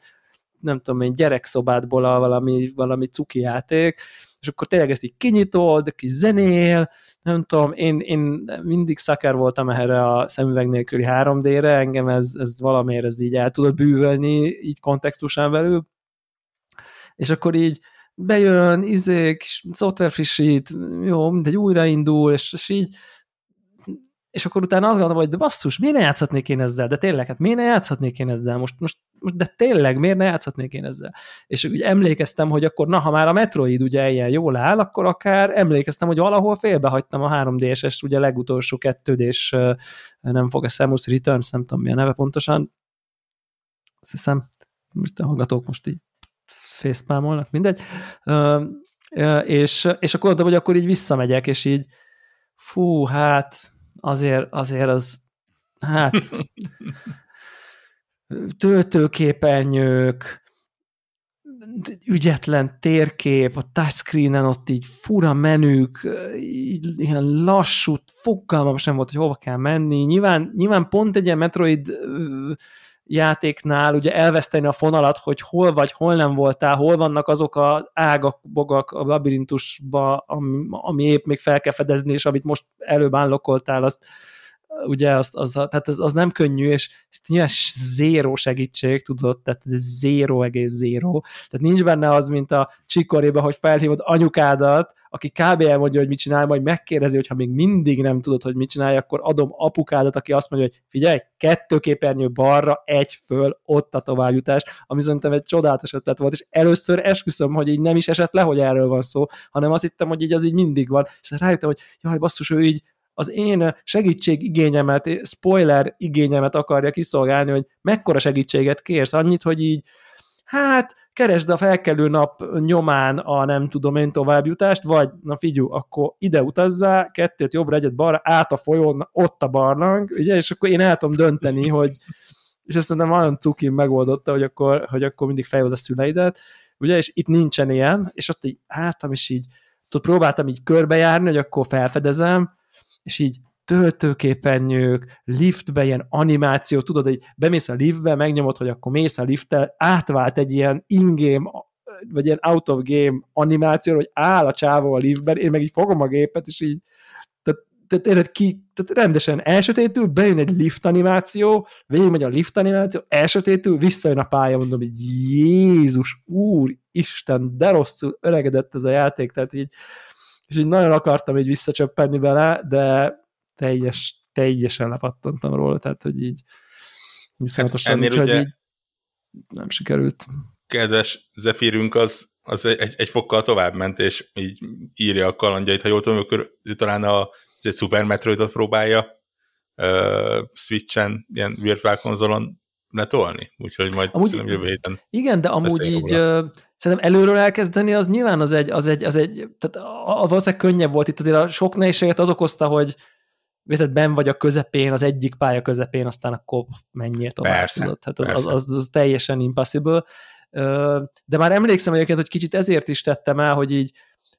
nem tudom én, gyerekszobádból a valami, valami cuki játék, és akkor tényleg ezt így kinyitod, kis zenél, nem tudom, én, én mindig szaker voltam erre a szemüveg nélküli 3D-re, engem ez, ez valamiért ez így el tudod bűvölni, így kontextusán belül, és akkor így bejön, izé, kis szoftver frissít, jó, mindegy, újraindul, és, és így és akkor utána azt gondolom, hogy de basszus, miért ne játszhatnék én ezzel? De tényleg, hát miért ne játszhatnék én ezzel? Most, most, most de tényleg, miért ne játszhatnék én ezzel? És úgy emlékeztem, hogy akkor na, ha már a Metroid ugye ilyen jól áll, akkor akár emlékeztem, hogy valahol félbehagytam a 3DS-es, ugye legutolsó 2 és nem fog a Samus Returns, nem tudom mi a neve pontosan. Azt hiszem, most a hallgatók most így facepalmolnak, mindegy. és, és akkor mondtam, hogy akkor így visszamegyek, és így fú, hát azért, azért az, hát töltőképernyők, ügyetlen térkép, a touchscreenen ott így fura menük, így ilyen lassú, fogalmam sem volt, hogy hova kell menni. Nyilván, nyilván pont egy ilyen Metroid játéknál ugye elveszteni a fonalat, hogy hol vagy, hol nem voltál, hol vannak azok a ágak, bogak a labirintusba, ami, ami épp még fel kell fedezni, és amit most előbb állokoltál, azt ugye az, az, tehát az, az nem könnyű, és nyilván zéró segítség, tudod, tehát zéró egész zéró. Tehát nincs benne az, mint a csikoréba, hogy felhívod anyukádat, aki kb. elmondja, hogy mit csinál, majd megkérdezi, hogy ha még mindig nem tudod, hogy mit csinálja, akkor adom apukádat, aki azt mondja, hogy figyelj, kettő képernyő balra, egy föl, ott a továbbjutás, ami szerintem egy csodálatos ötlet volt, és először esküszöm, hogy így nem is esett le, hogy erről van szó, hanem azt hittem, hogy így az így mindig van, és rájöttem, hogy jaj, basszus, ő így az én segítség igényemet, spoiler igényemet akarja kiszolgálni, hogy mekkora segítséget kérsz, annyit, hogy így, hát keresd a felkelő nap nyomán a nem tudom én továbbjutást, vagy na figyú, akkor ide utazzá, kettőt jobbra, egyet balra, át a folyón, ott a barlang, ugye, és akkor én el tudom dönteni, hogy és ezt szerintem nagyon cukin megoldotta, hogy akkor, hogy akkor mindig fejlőd a szüleidet, ugye, és itt nincsen ilyen, és ott így álltam, és így tudod, próbáltam így körbejárni, hogy akkor felfedezem, és így töltőképernyők, liftbe ilyen animáció, tudod, hogy bemész a liftbe, megnyomod, hogy akkor mész a lifttel, átvált egy ilyen in-game, vagy ilyen out of game animáció, hogy áll a csávó a liftben, én meg így fogom a gépet, és így tehát, tehát, ki, tehát rendesen elsötétül, bejön egy lift animáció, megy a lift animáció, elsötétül, visszajön a pálya, mondom, hogy Jézus, Úr, Isten, de rosszul öregedett ez a játék, tehát így, és így nagyon akartam így visszacsöppenni vele, de teljes, teljesen lepattantam róla, tehát hogy így viszonyatosan, hát ennél ugye így nem sikerült. Kedves Zephyr-ünk az, az egy, egy fokkal tovább ment, és így írja a kalandjait, ha jól tudom, akkor ő talán a, egy Super Metroidot próbálja uh, Switchen, ilyen virtuál konzolon letolni, úgyhogy majd amúgy, szerintem jövő héten. Igen, de amúgy így uh, szerintem előről elkezdeni, az nyilván az egy, az egy, az egy tehát a, valószínűleg könnyebb volt itt azért a sok nehézséget az okozta, hogy érted, ben vagy a közepén, az egyik pálya közepén, aztán akkor menjél tovább. Persze, tudod. Hát az, az, az, az, teljesen impossible. De már emlékszem egyébként, hogy kicsit ezért is tettem el, hogy így,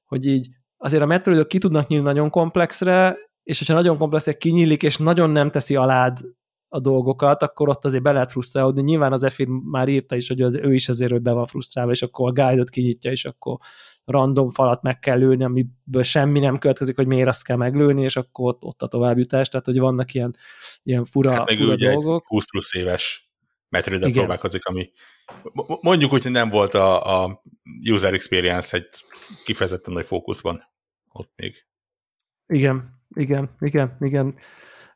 hogy így azért a metroidok ki tudnak nyílni nagyon komplexre, és hogyha nagyon komplexre kinyílik, és nagyon nem teszi alád a dolgokat, akkor ott azért be lehet frusztrálódni. Nyilván az Efir már írta is, hogy az, ő is azért, hogy be van frusztrálva, és akkor a guide-ot kinyitja, és akkor random falat meg kell lőni, amiből semmi nem következik, hogy miért azt kell meglőni, és akkor ott, ott a továbbjutás, tehát hogy vannak ilyen, ilyen fura, hát meg fura dolgok. Egy 20 plusz éves metroid próbálkozik, ami mondjuk úgy, hogy nem volt a, a user experience egy kifejezetten nagy fókuszban ott még. Igen, igen, igen, igen.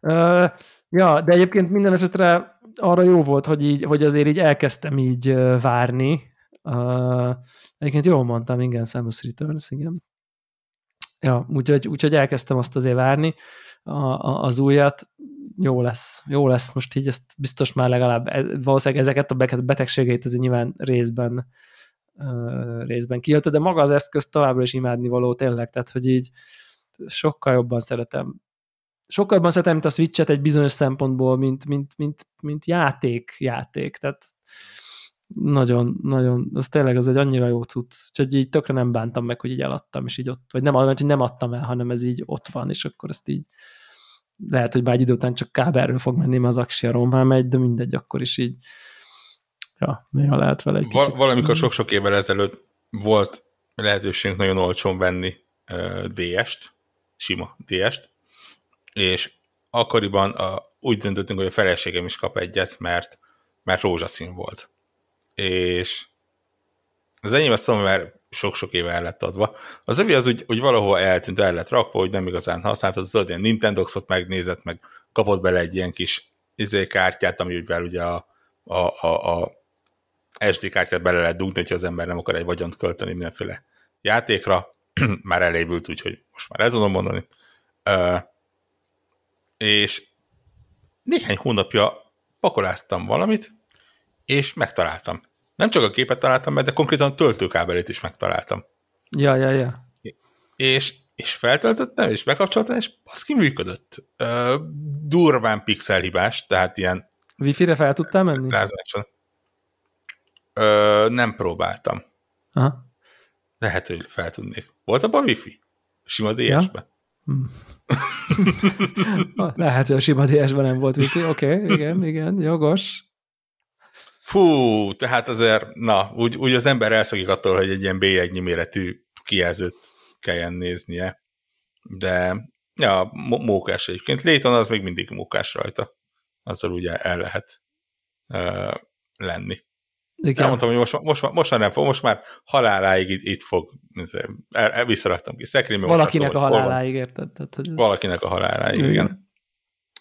Uh, ja, de egyébként minden esetre arra jó volt, hogy, így, hogy azért így elkezdtem így várni, Uh, egyébként jól mondtam, igen, Samus Returns, igen. Ja, úgyhogy, úgyhogy elkezdtem azt azért várni, a, a, az újat, jó lesz, jó lesz, most így ezt biztos már legalább, e, valószínűleg ezeket a betegségeit azért nyilván részben uh, részben kijött, de maga az eszköz továbbra is imádni való tényleg, tehát hogy így sokkal jobban szeretem sokkal jobban szeretem, mint a Switch-et egy bizonyos szempontból, mint, mint, mint, mint játék, játék, tehát nagyon, nagyon, az tényleg az egy annyira jó cucc, úgyhogy így tökre nem bántam meg, hogy így eladtam, és így ott, vagy nem, hogy nem adtam el, hanem ez így ott van, és akkor ezt így lehet, hogy már egy idő után csak kábelről fog menni, mert az Axia már megy, de mindegy, akkor is így ja, néha lehet vele egy kicsit. Valamikor sok-sok évvel ezelőtt volt lehetőségünk nagyon olcsón venni uh, DS-t, sima DS-t, és akkoriban a, úgy döntöttünk, hogy a feleségem is kap egyet, mert, mert rózsaszín volt és az enyém azt mondom, mert sok-sok éve el lett adva. Az övé az úgy, úgy valahol eltűnt, el lett rakva, hogy nem igazán használtad, tudod, ilyen Nintendo-xot megnézett, meg kapott bele egy ilyen kis izé kártyát, amivel ugye a, a, a, a SD kártyát bele lehet dugni, hogyha az ember nem akar egy vagyont költeni mindenféle játékra, már elévült, úgyhogy most már el tudom mondani. Uh, és néhány hónapja pakoláztam valamit, és megtaláltam. Nem csak a képet találtam meg, de konkrétan a töltőkábelét is megtaláltam. Ja, ja, ja. És, és feltöltöttem, és bekapcsoltam, és baszki működött. Uh, durván pixelhibás, tehát ilyen... Wi-Fi-re fel tudtál menni? Lázáson. Uh, nem próbáltam. Aha. Lehet, hogy fel tudnék. Volt abban wifi? Sima DS-ben? Ja? Hmm. Lehet, hogy a sima DS-ben nem volt wifi. Oké, okay, igen, igen, jogos. Fú, tehát azért, na, úgy, úgy az ember elszakik attól, hogy egy ilyen B1 méretű kijelzőt kelljen néznie. De, ja, mókás egyébként. Léton az még mindig mókás rajta. Azzal ugye el lehet uh, lenni. Igen. Elmondtam, hogy most, most, most már nem fog, most már haláláig itt, itt fog. El, el, visszaraktam ki szekrénybe. Valakinek a haláláig, érted? Tehát, hogy... Valakinek a haláláig, igen. igen.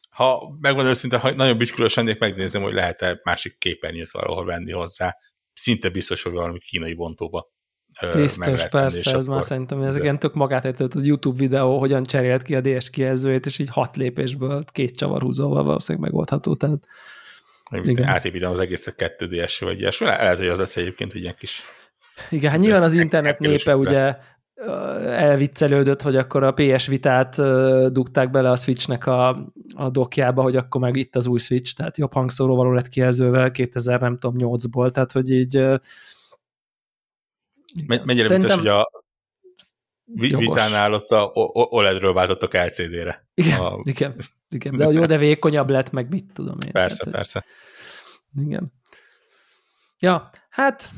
Ha megmondom őszintén, ha nagyon bütykülös lennék, megnézem, hogy lehet-e másik képernyőt valahol venni hozzá. Szinte biztos, hogy valami kínai bontóba Biztos, persze, ez már szerintem ez ilyen tök magát értett, a YouTube videó, hogyan cserélt ki a DS kijelzőjét, és így hat lépésből két csavarhúzóval valószínűleg megoldható, tehát igen. átépítem az egészet 2 ds vagy ilyesmi. Lehet, hogy az lesz egyébként egy ilyen kis... Igen, hát nyilván az internet népe ugye elviccelődött, hogy akkor a PS Vitát dugták bele a Switchnek a, a dokjába, hogy akkor meg itt az új Switch, tehát jobb hangszóró való lett kijelzővel 2000 nem tudom 8-ból, tehát hogy így Mennyire Szerintem... vicces, hogy a vitánál ott a OLED-ről váltottak LCD-re. Igen, a... igen, igen, de jó, de vékonyabb lett, meg mit tudom én. Persze, tehát, persze. Igen. Ja, hát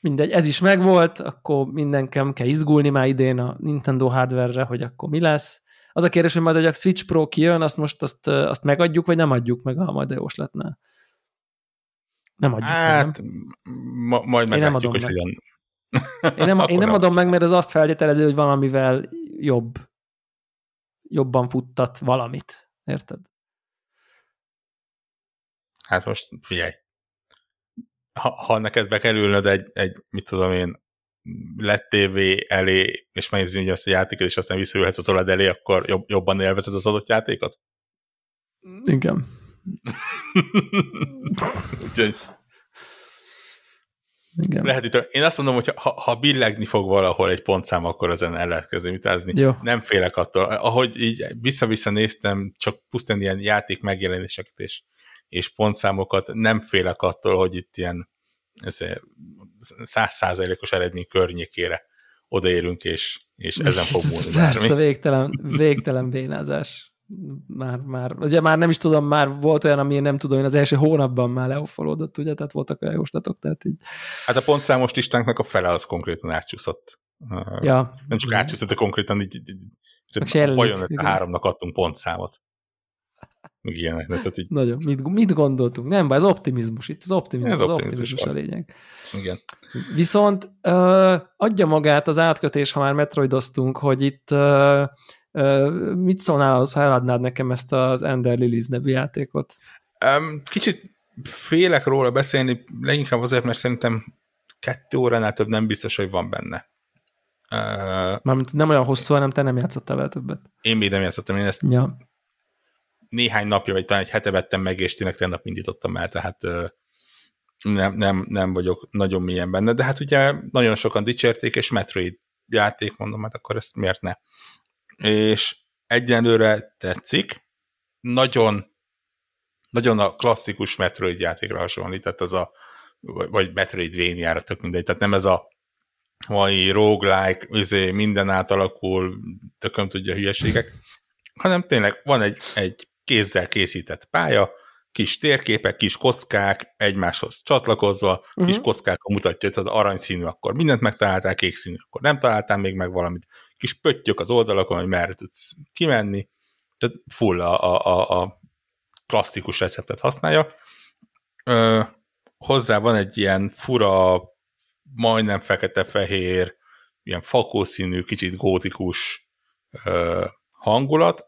mindegy, ez is megvolt, akkor mindenkem kell izgulni már idén a Nintendo hardware-re, hogy akkor mi lesz. Az a kérdés, hogy majd hogy a Switch Pro kijön, azt most azt, azt megadjuk, vagy nem adjuk meg a majd jóslatnál? Nem adjuk hát, meg, nem? Ma, majd meglátjuk, hogy hogyan, én nem, én nem adom meg, mert ez azt feltételező, hogy valamivel jobb, jobban futtat valamit. Érted? Hát most figyelj. Ha, ha neked bekerülnöd egy, egy, mit tudom én, lett TV elé, és megnézni hogy azt a játékot, és aztán visszaülhetsz az OLED elé, akkor jobb, jobban élvezed az adott játékot? Igen. Úgyhogy igen. Lehet itt, én azt mondom, hogy ha, ha billegni fog valahol egy pontszám, akkor ezen el lehet Jó. Nem félek attól. Ahogy így vissza-vissza néztem, csak pusztán ilyen játék megjelenéseket és, és pontszámokat, nem félek attól, hogy itt ilyen százszázalékos eredmény környékére odaérünk, és, és ezen fog múlni Persze, végtelen, végtelen bénázás már, már, ugye már nem is tudom, már volt olyan, ami nem tudom, én az első hónapban már leofolódott, ugye, tehát voltak olyan jóslatok, tehát így. Hát a pontszámos listánknak a fele az konkrétan átcsúszott. Ja. Nem csak átcsúszott, de konkrétan így, így, így vajon a háromnak adtunk pontszámot. Meg ilyenek. Tehát így... Nagyon. Mit, mit gondoltunk? Nem baj, ez optimizmus. Itt az optimizmus, ez az optimizmus, optimizmus a lényeg. Igen. Viszont uh, adja magát az átkötés, ha már metroidoztunk, hogy itt uh, Mit szólnál az, ha eladnád nekem ezt az Ender Lilies nevű játékot? Um, kicsit félek róla beszélni, leginkább azért, mert szerintem kettő óránál több nem biztos, hogy van benne. Uh, Mármint nem olyan hosszú, hanem te nem játszottál vele többet. Én még nem játszottam, én ezt ja. néhány napja, vagy talán egy hete vettem meg, és tényleg tegnap indítottam el, tehát uh, nem, nem, nem vagyok nagyon mélyen benne, de hát ugye nagyon sokan dicsérték, és Metroid játék, mondom, hát akkor ezt miért ne? És egyenlőre tetszik. Nagyon, nagyon a klasszikus Metroid játékra hasonlít, tehát az a, vagy Metroidvania-ra tök mindegy, tehát nem ez a mai roguelike, izé, minden átalakul, tököm tudja hülyeségek, hanem tényleg van egy, egy kézzel készített pálya, kis térképek, kis kockák egymáshoz csatlakozva, uh-huh. kis kockákkal mutatja, az aranyszínű, akkor mindent megtaláltál, kék színű, akkor nem találtál még meg valamit kis pöttyök az oldalakon, hogy merre tudsz kimenni, tehát full a, a, a, klasszikus receptet használja. Ö, hozzá van egy ilyen fura majdnem fekete-fehér, ilyen fakószínű, kicsit gótikus ö, hangulat.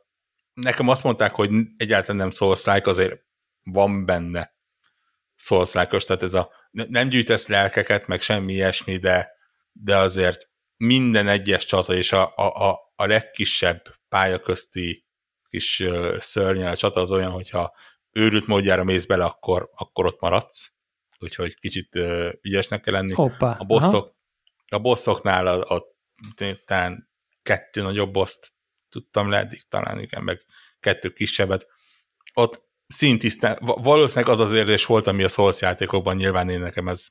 Nekem azt mondták, hogy egyáltalán nem souls like, azért van benne souls tehát ez a nem gyűjtesz lelkeket, meg semmi ilyesmi, de, de azért minden egyes csata és a, a, a, a legkisebb pályaközti kis szörnyel a csata az olyan, hogyha őrült módjára mész bele, akkor, akkor ott maradsz. Úgyhogy kicsit ügyesnek kell lenni. Hoppá, a, bosszok, a bosszoknál a, a, talán kettő nagyobb boszt tudtam le, eddig talán igen, meg kettő kisebbet. Ott szintisztán, valószínűleg az az érzés volt, ami a Souls játékokban nyilván én nekem ez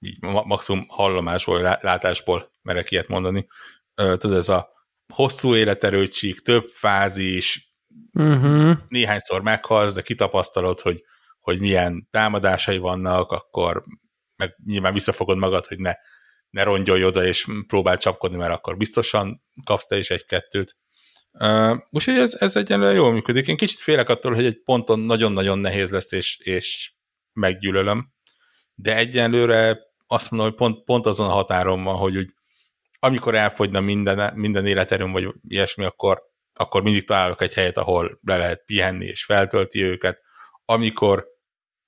így maximum hallomásból, látásból merek ilyet mondani. Tudod, ez a hosszú életerőcsík, több fázis, uh-huh. néhányszor meghalsz, de kitapasztalod, hogy, hogy milyen támadásai vannak, akkor meg nyilván visszafogod magad, hogy ne, ne rongyolj oda, és próbál csapkodni, mert akkor biztosan kapsz te is egy-kettőt. Uh, úgyhogy ez, ez egyenlően jól működik. Én kicsit félek attól, hogy egy ponton nagyon-nagyon nehéz lesz, és, és meggyűlölöm, de egyenlőre azt mondom, hogy pont, pont azon a határon van, hogy úgy, amikor elfogyna minden, minden életerőm, vagy ilyesmi, akkor, akkor mindig találok egy helyet, ahol le lehet pihenni, és feltölti őket. Amikor,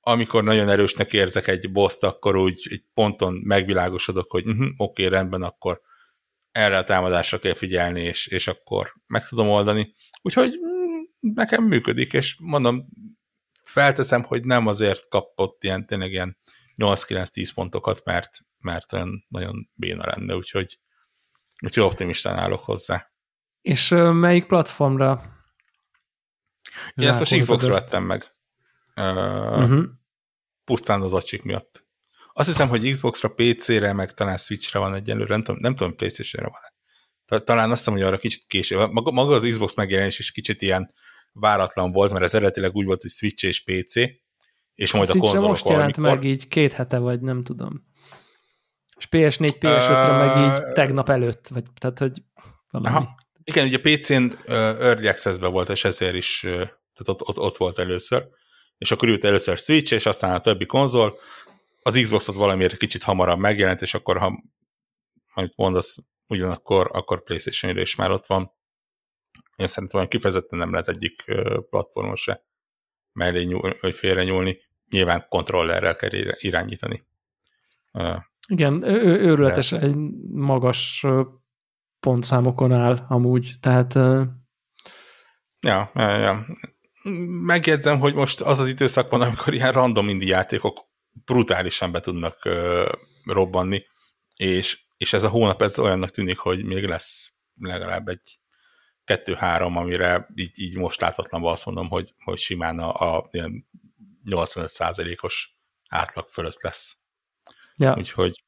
amikor nagyon erősnek érzek egy boszt, akkor úgy egy ponton megvilágosodok, hogy uh-huh, oké, okay, rendben, akkor erre a támadásra kell figyelni, és, és akkor meg tudom oldani. Úgyhogy mm, nekem működik, és mondom, felteszem, hogy nem azért kapott ilyen, tényleg ilyen 8-9-10 pontokat, mert, mert olyan nagyon béna lenne, úgyhogy, úgyhogy optimistán állok hozzá. És melyik platformra? Én ezt most Xbox-ra vettem meg. Uh, uh-huh. Pusztán az acsik miatt. Azt hiszem, hogy Xbox-ra, PC-re, meg talán Switch-re van egyenlőre, nem tudom, nem tudom PlayStation-re van Talán azt hiszem, hogy arra kicsit később. Maga, maga az Xbox megjelenés is kicsit ilyen váratlan volt, mert ez eredetileg úgy volt, hogy Switch és PC, és majd a, a konzolok most jelent meg így két hete, vagy nem tudom. És PS4, PS5-re uh, meg így tegnap előtt, vagy tehát, hogy valami. Aha. Igen, ugye PC-n uh, Early access volt, és ezért is uh, tehát ott, ott, ott volt először, és akkor ült először Switch, és aztán a többi konzol, az Xbox az valamiért kicsit hamarabb megjelent, és akkor, ha amit mondasz, ugyanakkor akkor playstation is már ott van. Én szerintem kifejezetten nem lehet egyik platformon se mellé nyúl, vagy félre nyúlni. Nyilván kontrollerrel kell irányítani. Igen, ő, őrületes de... egy magas pontszámokon áll amúgy, tehát... Ja, ja, ja. Megjegyzem, hogy most az az időszak van, amikor ilyen random indie játékok brutálisan be tudnak uh, robbanni, és, és ez a hónap ez olyannak tűnik, hogy még lesz legalább egy kettő-három, amire így, így most láthatlanban azt mondom, hogy, hogy simán a, a ilyen 85%-os átlag fölött lesz. Ja. Úgyhogy,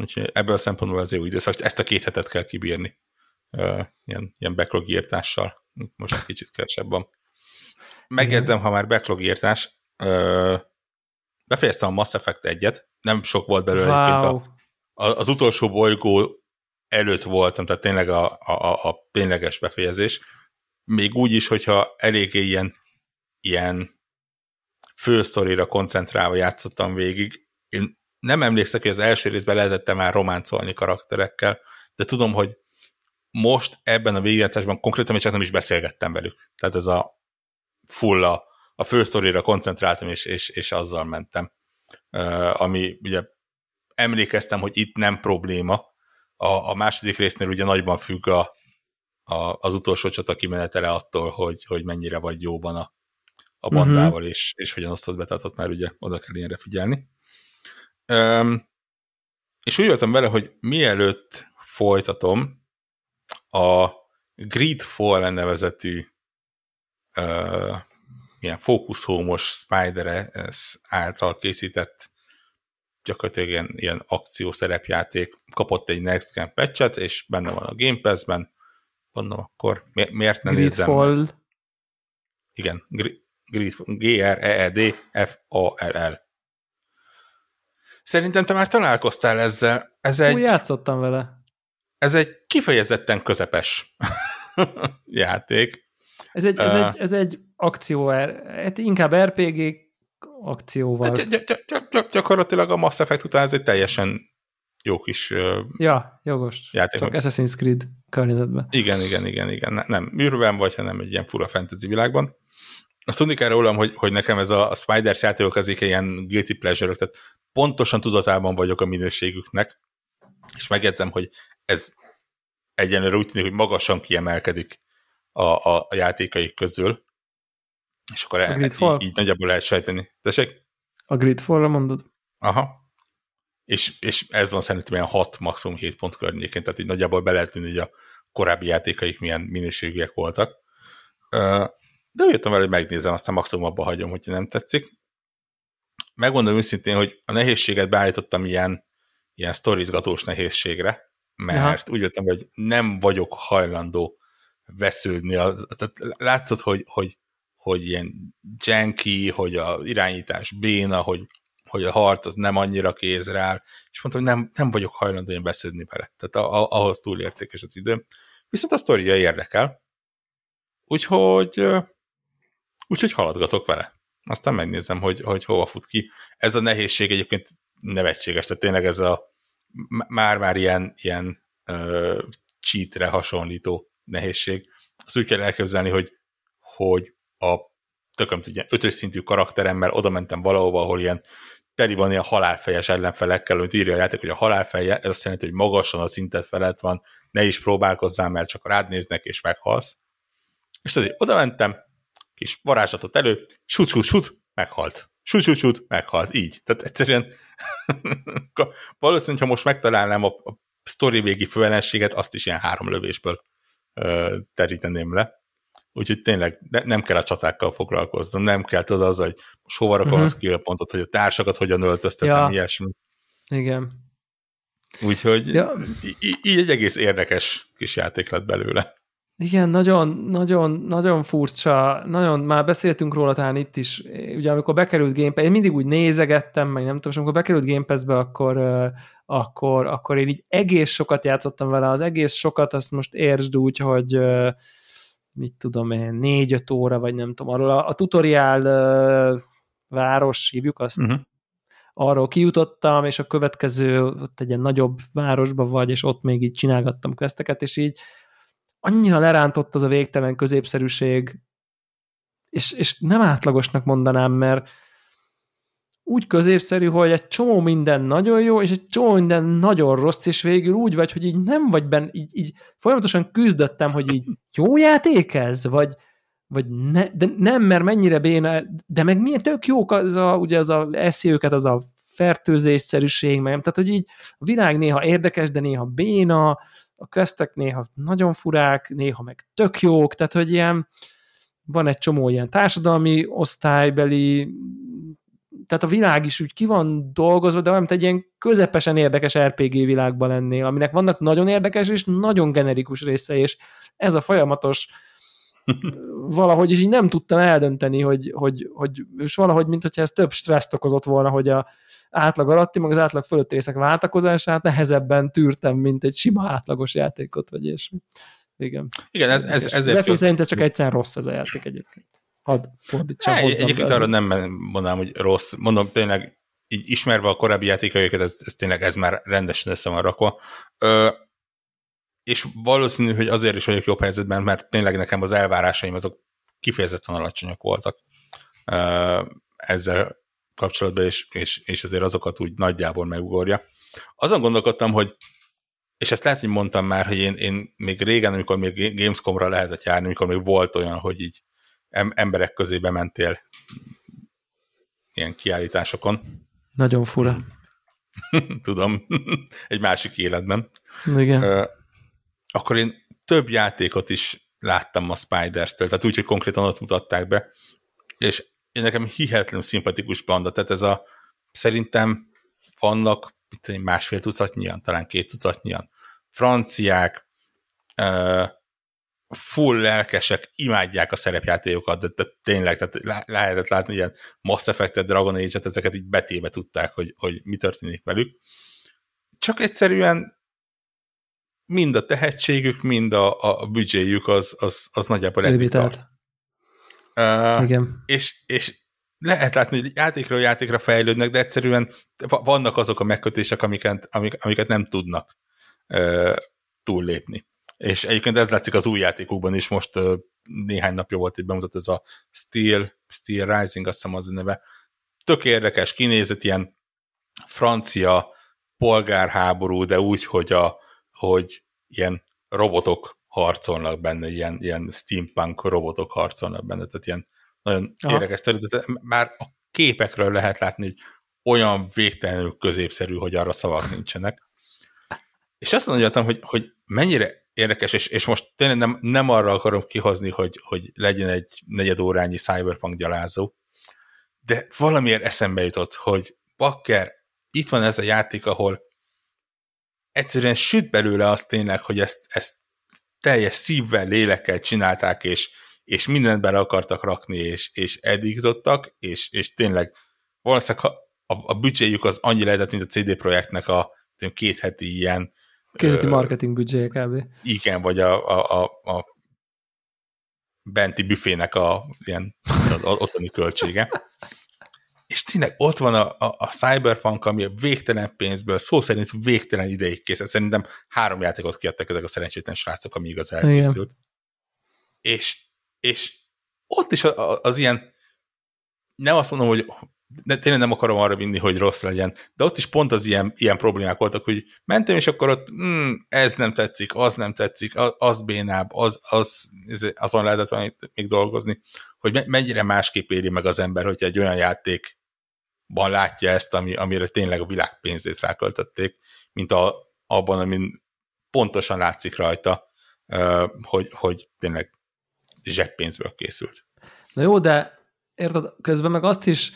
úgyhogy ebből a szempontból az jó időszak, ezt a két hetet kell kibírni uh, ilyen, ilyen backlog írtással. Most egy kicsit kevesebb van. Megjegyzem, ha már backlog írtás, uh, Befejeztem a Mass Effect 1-et, nem sok volt belőle wow. egyébként a, a, az utolsó bolygó előtt voltam, tehát tényleg a, a, a tényleges befejezés. Még úgy is, hogyha eléggé ilyen, ilyen fősztorira koncentrálva játszottam végig. Én nem emlékszek, hogy az első részben lehetett már románcolni karakterekkel, de tudom, hogy most ebben a végigjátszásban konkrétan még csak nem is beszélgettem velük. Tehát ez a full a a fősztorira koncentráltam, és, és, és azzal mentem. Uh, ami ugye emlékeztem, hogy itt nem probléma. A, a második résznél ugye nagyban függ a, a, az utolsó csata kimenetele attól, hogy, hogy mennyire vagy jóban a, a bandával, uh-huh. és, és hogyan osztod be, tehát ott már ugye oda kell ilyenre figyelni. Um, és úgy voltam vele, hogy mielőtt folytatom, a Gridfall nevezetű uh, ilyen fókuszhómos spider által készített gyakorlatilag ilyen, ilyen akciószerepjáték kapott egy Next Gen patchet, és benne van a Game Pass-ben. Mondom, akkor mi, miért ne Gridfall. nézem? Igen, G-R-E-E-D-F-A-L-L. Szerintem te már találkoztál ezzel. Ez egy, Úgy játszottam vele. Ez egy kifejezetten közepes játék. Ez egy, ez, uh, egy, ez egy akció, hát inkább RPG akcióval. De, de, de, gyakorlatilag a Mass Effect után ez egy teljesen jó kis Ja, jogos. Játék. Csak Assassin's Creed környezetben. Igen, igen, igen, igen. Nem űrben vagy, hanem egy ilyen fura fantasy világban. Azt tudni kell rólam, hogy, hogy nekem ez a, a Spiders játékok az ilyen guilty pleasure tehát pontosan tudatában vagyok a minőségüknek, és megjegyzem, hogy ez egyenlőre úgy tűnik, hogy magasan kiemelkedik a, a, a játékaik közül, és akkor el, így, így nagyjából lehet sejteni. Tessék? A Gridfall-ra mondod? Aha. És, és ez van szerintem ilyen 6, maximum 7 pont környékén, tehát így nagyjából be lehet tűnni, hogy a korábbi játékaik milyen minőségűek voltak. De jöttem vele, hogy megnézem, aztán maximum abba hagyom, hogyha nem tetszik. Megmondom őszintén, hogy a nehézséget beállítottam ilyen, ilyen sztorizgatós nehézségre, mert Aha. úgy jöttem, hogy nem vagyok hajlandó vesződni. Az, tehát látszott, hogy, hogy, hogy ilyen janky, hogy a irányítás béna, hogy, hogy a harc az nem annyira kézre áll, és mondtam, hogy nem, nem vagyok hajlandó ilyen besződni vele. Tehát a, a, ahhoz túl értékes az időm. Viszont a sztoria érdekel. Úgyhogy, úgyhogy haladgatok vele. Aztán megnézem, hogy, hogy hova fut ki. Ez a nehézség egyébként nevetséges, tehát tényleg ez a már-már ilyen, ilyen uh, cheatre hasonlító nehézség. Azt úgy kell elképzelni, hogy, hogy a tököm tudja, ötös szintű karakteremmel oda mentem valahova, ahol ilyen teli van ilyen halálfejes ellenfelekkel, amit írja a játék, hogy a halálfeje, ez azt jelenti, hogy magasan a szintet felett van, ne is próbálkozzál, mert csak rád néznek, és meghalsz. És azért oda mentem, kis varázslatot elő, sut, sut, sut, meghalt. Sut, sut, sut, meghalt. Így. Tehát egyszerűen valószínűleg, ha most megtalálnám a, a sztori végi főellenséget, azt is ilyen három lövésből ö, teríteném le. Úgyhogy tényleg ne, nem kell a csatákkal foglalkoznom, nem kell tudod az, hogy most hova rakom uh-huh. a skill pontot, hogy a társakat hogyan öltöztetem, ja. ilyesmi. Igen. Úgyhogy ja. így, egy egész érdekes kis játék lett belőle. Igen, nagyon, nagyon, nagyon furcsa, nagyon, már beszéltünk róla talán itt is, ugye amikor bekerült Game Pass, én mindig úgy nézegettem, meg nem tudom, és amikor bekerült Game Pass-be, akkor, akkor, akkor én így egész sokat játszottam vele, az egész sokat, azt most értsd úgy, hogy mit tudom én, négy-öt óra, vagy nem tudom, arról a, a tutoriál uh, város, hívjuk azt, uh-huh. arról kijutottam, és a következő, ott egy ilyen nagyobb városba vagy, és ott még így csinálgattam questeket, és így annyira lerántott az a végtelen középszerűség, és, és nem átlagosnak mondanám, mert úgy középszerű, hogy egy csomó minden nagyon jó, és egy csomó minden nagyon rossz, és végül úgy vagy, hogy így nem vagy benne, így, így folyamatosan küzdöttem, hogy így jó játék ez, vagy, vagy ne, de nem, mert mennyire béna, de meg milyen tök jók az a, ugye az a eszi őket, az a fertőzésszerűség, meg, tehát hogy így a világ néha érdekes, de néha béna, a questek néha nagyon furák, néha meg tök jók, tehát hogy ilyen van egy csomó ilyen társadalmi osztálybeli tehát a világ is úgy ki van dolgozva, de olyan, mint egy ilyen közepesen érdekes RPG világban lennél, aminek vannak nagyon érdekes és nagyon generikus része, és ez a folyamatos valahogy is így nem tudtam eldönteni, hogy, hogy, hogy és valahogy, mint hogyha ez több stresszt okozott volna, hogy a átlag alatti, meg az átlag fölötti részek váltakozását nehezebben tűrtem, mint egy sima átlagos játékot, vagy ilyesmi. Igen. Igen, ez, ez, ezért... De szerint ez csak egyszer rossz ez a játék egyébként hadd fordítsam hozzá. Egyébként arra nem mondanám, hogy rossz. Mondom, tényleg így ismerve a korábbi játékaikat, ez, ez tényleg ez már rendesen össze van rakva. Ö, és valószínű, hogy azért is vagyok jobb helyzetben, mert tényleg nekem az elvárásaim azok kifejezetten alacsonyak voltak ö, ezzel kapcsolatban, és, és, és azért azokat úgy nagyjából megugorja. Azon gondolkodtam, hogy és ezt lehet, hogy mondtam már, hogy én, én még régen, amikor még Gamescomra lehetett járni, amikor még volt olyan, hogy így emberek közé bementél ilyen kiállításokon. Nagyon fura. Tudom, egy másik életben. Igen. Akkor én több játékot is láttam a Spiders-től, tehát úgy, hogy konkrétan ott mutatták be, és én nekem hihetetlenül szimpatikus banda, tehát ez a szerintem vannak itt másfél tucatnyian, talán két tucatnyian franciák, uh, full lelkesek, imádják a szerepjátékokat, de, de tényleg, tehát lehetett látni ilyen Mass Effect-et, Dragon Age-et, ezeket így betéve tudták, hogy, hogy mi történik velük. Csak egyszerűen mind a tehetségük, mind a, a büdzséjük az, az, az nagyjából Limitált. Uh, Igen. És, és lehet látni, hogy játékról játékra fejlődnek, de egyszerűen vannak azok a megkötések, amiket, amik, amiket nem tudnak ö, túllépni. És egyébként ez látszik az új játékokban is, most néhány napja volt itt bemutat ez a Steel, Steel Rising, azt hiszem az a neve. Tök érdekes, kinézett ilyen francia polgárháború, de úgy, hogy, a, hogy ilyen robotok harcolnak benne, ilyen, ilyen steampunk robotok harcolnak benne, tehát ilyen nagyon Aha. érdekes terület. Már a képekről lehet látni, hogy olyan végtelenül középszerű, hogy arra szavak nincsenek. És azt mondjam, hogy, hogy mennyire érdekes, és, és most tényleg nem, nem arra akarom kihozni, hogy, hogy legyen egy negyedórányi cyberpunk gyalázó, de valamiért eszembe jutott, hogy bakker, itt van ez a játék, ahol egyszerűen süt belőle azt tényleg, hogy ezt, ezt teljes szívvel, lélekkel csinálták, és, és mindent bele akartak rakni, és, és eddigítottak, és, és tényleg valószínűleg a, a, a büdzséjük az annyi lehetett, mint a CD Projektnek a két heti ilyen Két heti marketing büdzséje kb. Igen, vagy a, a, a, a benti büfének a ilyen otthoni költsége. És tényleg ott van a, a, a Cyberpunk, ami a végtelen pénzből, szó szerint végtelen ideig kész. Szerintem három játékot kiadtak ezek a szerencsétlen srácok, ami igaz elkészült. És, és ott is az ilyen, nem azt mondom, hogy de tényleg nem akarom arra vinni, hogy rossz legyen, de ott is pont az ilyen, ilyen problémák voltak, hogy mentem, és akkor ott mm, ez nem tetszik, az nem tetszik, az bénább, az, az, azon lehetett még dolgozni, hogy mennyire másképp éri meg az ember, hogyha egy olyan játékban látja ezt, ami, amire tényleg a világ pénzét ráköltötték, mint a, abban, amin pontosan látszik rajta, hogy, hogy tényleg zseppénzből készült. Na jó, de érted, közben meg azt is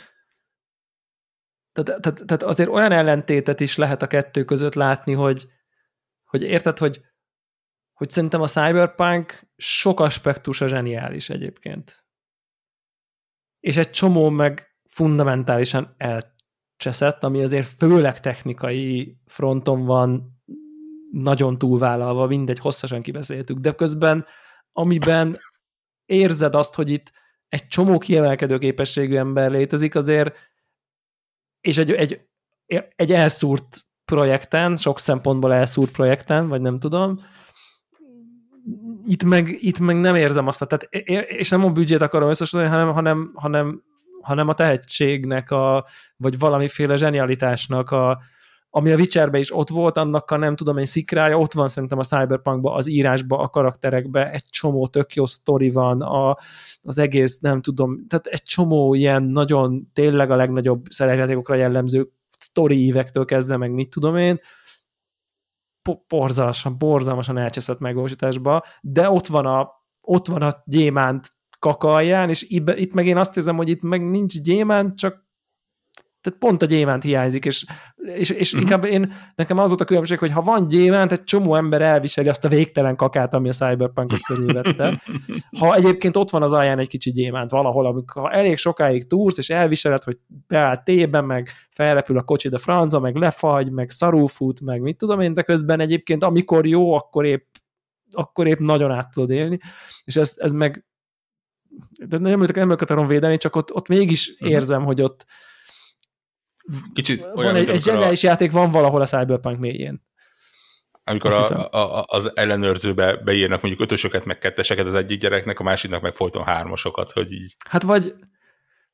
tehát, tehát, tehát azért olyan ellentétet is lehet a kettő között látni, hogy, hogy érted, hogy, hogy szerintem a cyberpunk sok aspektusa zseniális egyébként. És egy csomó meg fundamentálisan elcseszett, ami azért főleg technikai fronton van nagyon túlvállalva, mindegy, hosszasan kibeszéltük, de közben amiben érzed azt, hogy itt egy csomó kiemelkedő képességű ember létezik, azért és egy, egy, egy elszúrt projekten, sok szempontból elszúrt projekten, vagy nem tudom, itt meg, itt meg nem érzem azt, tehát, és nem a büdzsét akarom összesíteni, hanem, hanem, hanem, hanem a tehetségnek, a, vagy valamiféle zsenialitásnak a, ami a Witcherben is ott volt, annak a nem tudom én szikrája, ott van szerintem a Cyberpunkban, az írásban, a karakterekben, egy csomó tök jó sztori van, a, az egész, nem tudom, tehát egy csomó ilyen nagyon, tényleg a legnagyobb szerepjátékokra jellemző sztori ívektől kezdve, meg mit tudom én, borzalmasan, borzalmasan elcseszett megvalósításba, de ott van a, ott van a gyémánt kakalján, és itt, itt meg én azt érzem, hogy itt meg nincs gyémánt, csak tehát pont a gyémánt hiányzik, és, és, és uh-huh. inkább én, nekem az volt a különbség, hogy ha van gyémánt, egy csomó ember elviseli azt a végtelen kakát, ami a Cyberpunkot körülvette. Ha egyébként ott van az alján egy kicsi gyémánt valahol, amikor ha elég sokáig túrsz, és elviseled, hogy beáll tében, meg felrepül a kocsi a franza, meg lefagy, meg szarúfut, meg mit tudom én, de közben egyébként amikor jó, akkor épp, akkor épp nagyon át tudod élni, és ez, ez meg de nem, nem őket akarom védeni, csak ott, ott mégis uh-huh. érzem, hogy ott, Kicsit olyan, van egy, egy zseniális a... játék van valahol a Cyberpunk mélyén. Amikor a, a, az ellenőrzőbe beírnak mondjuk ötösöket, meg ketteseket az egyik gyereknek, a másiknak meg folyton hármasokat, hogy így. Hát vagy...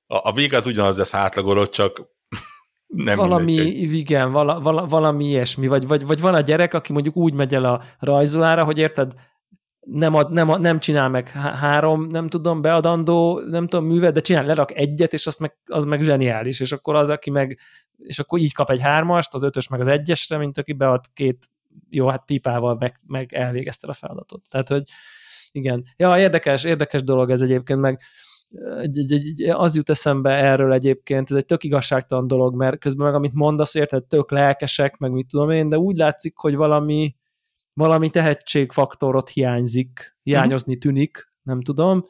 A, a vége az ugyanaz lesz átlagolott, csak nem valami, mindegy, igen, vala, vala, valami ilyesmi, vagy, vagy, vagy van a gyerek, aki mondjuk úgy megy el a rajzolára, hogy érted, nem, ad, nem, nem csinál meg három, nem tudom, beadandó, nem tudom, művet, de csinál, lerak egyet, és azt meg, az meg zseniális, és akkor az, aki meg, és akkor így kap egy hármast, az ötös meg az egyesre, mint aki bead két, jó, hát pipával meg, meg elvégezte a feladatot. Tehát, hogy igen. Ja, érdekes, érdekes dolog ez egyébként, meg egy, egy, egy, az jut eszembe erről egyébként, ez egy tök igazságtalan dolog, mert közben meg amit mondasz, érted, tök lelkesek, meg mit tudom én, de úgy látszik, hogy valami, valami tehetségfaktorot hiányzik, hiányozni mhm. tűnik, nem tudom,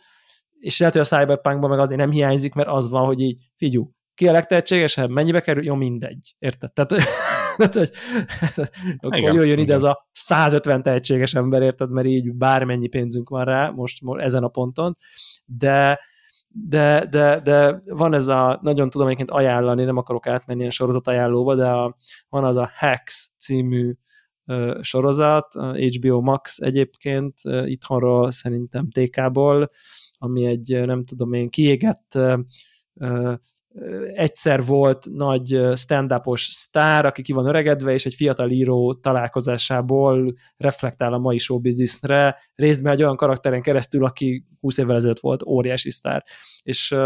és lehet, hogy a Cyberpunkban meg azért nem hiányzik, mert az van, hogy így, figyú, ki a legtehetségesebb, mennyibe kerül, jó, mindegy, érted? Tehát, tehát hogy, akkor igen, jöjjön igen. ide ez a 150 tehetséges ember, érted, mert így bármennyi pénzünk van rá most, most ezen a ponton, de, de, de, de van ez a, nagyon tudom egyébként ajánlani, nem akarok átmenni a sorozat ajánlóba, de a, van az a Hacks című sorozat, HBO Max egyébként, itthonról szerintem TK-ból, ami egy, nem tudom én, kiégett egyszer volt nagy stand-upos sztár, aki ki van öregedve, és egy fiatal író találkozásából reflektál a mai showbizniszre, részben egy olyan karakteren keresztül, aki 20 évvel ezelőtt volt óriási sztár. És,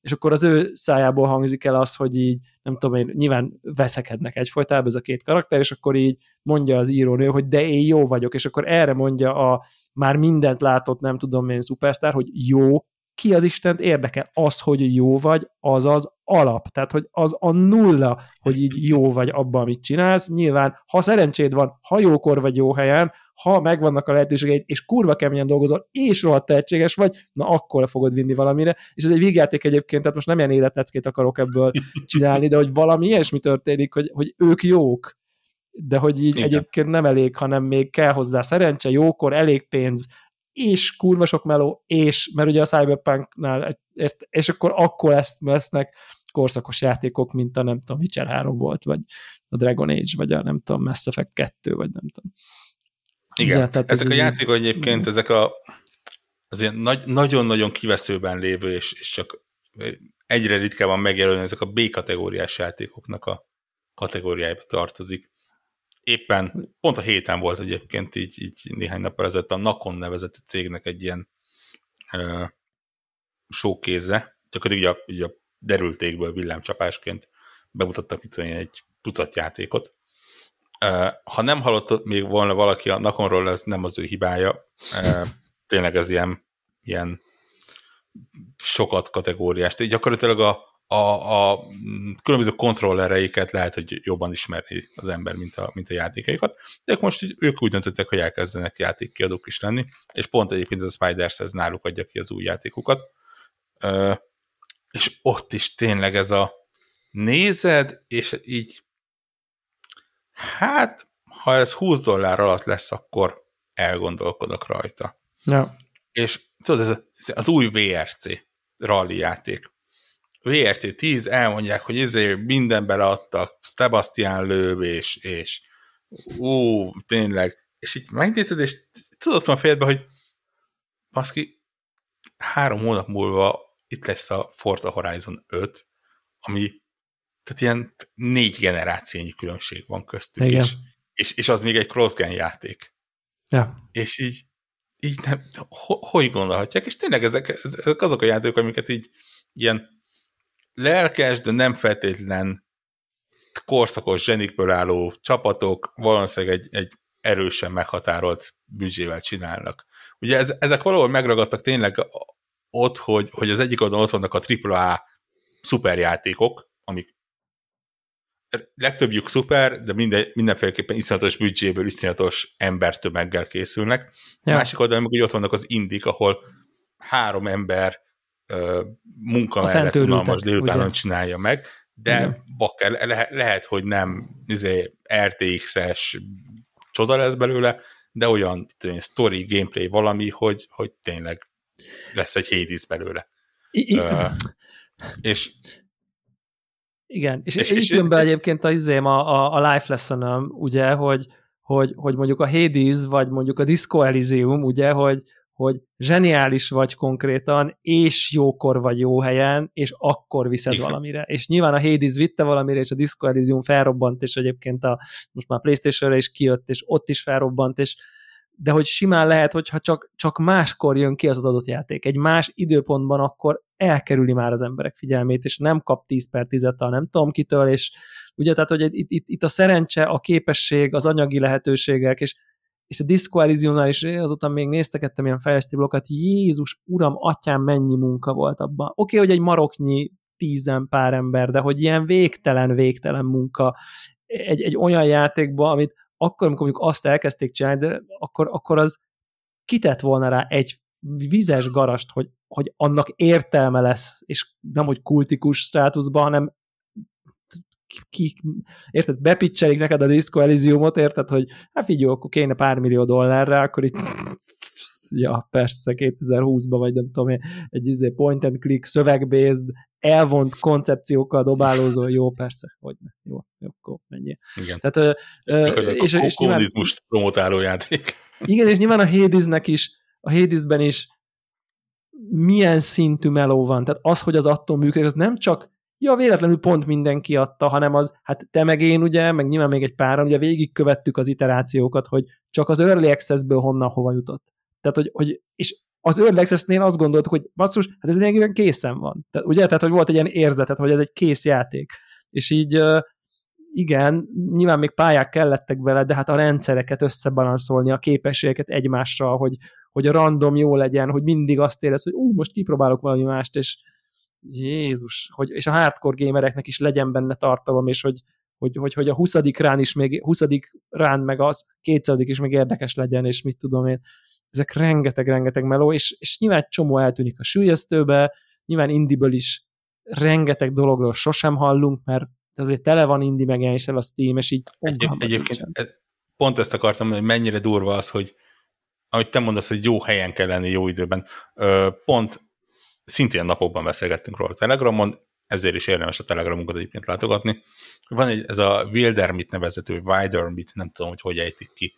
és akkor az ő szájából hangzik el az, hogy így, nem tudom én, nyilván veszekednek egyfolytában ez a két karakter, és akkor így mondja az írónő, hogy de én jó vagyok, és akkor erre mondja a már mindent látott, nem tudom én, szupersztár, hogy jó, ki az Istent érdekel? Az, hogy jó vagy, az az alap. Tehát, hogy az a nulla, hogy így jó vagy abban, amit csinálsz. Nyilván, ha szerencséd van, ha jókor vagy jó helyen, ha megvannak a lehetőségeid, és kurva keményen dolgozol, és rohadt tehetséges vagy, na akkor fogod vinni valamire. És ez egy végjáték egyébként, tehát most nem ilyen életleckét akarok ebből csinálni, de hogy valami ilyesmi történik, hogy, hogy ők jók, de hogy így Igen. egyébként nem elég, hanem még kell hozzá szerencse, jókor, elég pénz, és kurva sok meló, és, mert ugye a Cyberpunknál, és akkor, akkor ezt lesznek korszakos játékok, mint a nem tudom, Witcher 3 volt, vagy a Dragon Age, vagy a nem tudom, Mass Effect 2, vagy nem tudom. Igen, ja, tehát ezek a játékok egyébként, ezek a azért nagy, nagyon-nagyon kiveszőben lévő, és, és csak egyre ritkábban megjelölni ezek a B-kategóriás játékoknak a kategóriájába tartozik éppen pont a héten volt egyébként így, így néhány nap ezelőtt a Nakon nevezetű cégnek egy ilyen uh, showkéze, csak így a, így a derültékből villámcsapásként bemutattak itt egy tucat játékot. Uh, ha nem hallott még volna valaki a Nakonról, ez nem az ő hibája. Uh, tényleg ez ilyen, ilyen sokat kategóriás. Így gyakorlatilag a, a, a különböző kontrollereiket lehet, hogy jobban ismeri az ember, mint a, mint a játékaikat, de most ők úgy döntöttek, hogy elkezdenek játékkiadók is lenni, és pont egyébként a Spiders ez náluk adja ki az új játékokat. Ö, és ott is tényleg ez a nézed, és így hát, ha ez 20 dollár alatt lesz, akkor elgondolkodok rajta. Ja. És tudod, ez az új VRC rally játék VRC 10 elmondják, hogy izé minden beleadtak, Sebastian Löw és, és ú, tényleg, és így megnézed, és tudod van félbe, hogy baszki, három hónap múlva itt lesz a Forza Horizon 5, ami tehát ilyen négy generációnyi különbség van köztük, Igen. és, és, és az még egy cross-gen játék. Ja. És így, így nem, ho, hogy gondolhatják, és tényleg ezek, ezek azok a játékok, amiket így ilyen lelkes, de nem feltétlen korszakos zsenikből álló csapatok valószínűleg egy, egy erősen meghatárolt büdzsével csinálnak. Ugye ez, ezek valahol megragadtak tényleg ott, hogy, hogy az egyik oldalon ott vannak a AAA szuperjátékok, amik legtöbbjük szuper, de minden, mindenféleképpen iszonyatos büdzséből, iszonyatos embertömeggel készülnek. Ja. Másik oldalon meg ott vannak az indik, ahol három ember munka a mellett unalmas délutánon csinálja meg, de Igen. bakker, le, lehet, hogy nem izé, RTX-es csoda lesz belőle, de olyan tudom, story, gameplay valami, hogy, hogy tényleg lesz egy Hades belőle. I- uh, és igen, és, és, és jön be egyébként a, izém, a, a, a life lesson ugye, hogy, hogy, hogy mondjuk a Hades, vagy mondjuk a Disco Elysium, ugye, hogy, hogy zseniális vagy konkrétan, és jókor vagy jó helyen, és akkor viszed Igen. valamire. És nyilván a Hades vitte valamire, és a Disco Elysium felrobbant, és egyébként a, most már Playstation-re is kijött, és ott is felrobbant, és de hogy simán lehet, hogyha csak, csak máskor jön ki az, adott játék, egy más időpontban, akkor elkerüli már az emberek figyelmét, és nem kap 10 per 10 a nem tudom kitől, és ugye, tehát, hogy itt, itt, itt a szerencse, a képesség, az anyagi lehetőségek, és és a Disco Elysiumnál is azóta még néztegettem ilyen fejlesztő blokkot, Jézus, uram, atyám, mennyi munka volt abban. Oké, okay, hogy egy maroknyi tízen pár ember, de hogy ilyen végtelen, végtelen munka egy, egy olyan játékban, amit akkor, amikor mondjuk azt elkezdték csinálni, de akkor, akkor az kitett volna rá egy vizes garast, hogy, hogy annak értelme lesz, és nem, hogy kultikus státuszban, hanem ki, érted, bepicselik neked a Disco Elysiumot, érted, hogy hát figyelj, akkor kéne pár millió dollárra, akkor itt ja, persze, 2020-ban, vagy nem tudom én, egy izé point and click, szövegbased, elvont koncepciókkal dobálózó, jó, persze, hogy ne, jó, akkor menjél. Igen. Tehát, ö, és, és, nyilván, promotáló játék. Igen, és nyilván a Hadesnek is, a Hadesben is milyen szintű meló van. Tehát az, hogy az attól működik, az nem csak ja, véletlenül pont mindenki adta, hanem az, hát te meg én ugye, meg nyilván még egy páran, ugye végigkövettük az iterációkat, hogy csak az Early Access-ből honnan hova jutott. Tehát, hogy, hogy és az Early Access-nél azt gondoltuk, hogy basszus, hát ez lényegében készen van. Tehát, ugye? Tehát, hogy volt egy ilyen érzetet, hogy ez egy kész játék. És így igen, nyilván még pályák kellettek vele, de hát a rendszereket összebalanszolni, a képességeket egymással, hogy, hogy a random jó legyen, hogy mindig azt érez, hogy ú, most kipróbálok valami mást, és Jézus, hogy, és a hardcore gamereknek is legyen benne tartalom, és hogy, hogy, hogy, hogy a 20. rán is még, 20. rán meg az, 200. is még érdekes legyen, és mit tudom én. Ezek rengeteg-rengeteg meló, és, és nyilván csomó eltűnik a sülyeztőbe, nyilván indiből is rengeteg dologról sosem hallunk, mert azért tele van indi megjelenéssel a Steam, és így Egy, Egyébként e- pont ezt akartam mondani, hogy mennyire durva az, hogy amit te mondasz, hogy jó helyen kell lenni jó időben. Pont szintén napokban beszélgettünk róla a Telegramon, ezért is érdemes a Telegramunkat egyébként látogatni. Van egy, ez a Wildermit nevezető, Wildermit, nem tudom, hogy hogy ejtik ki,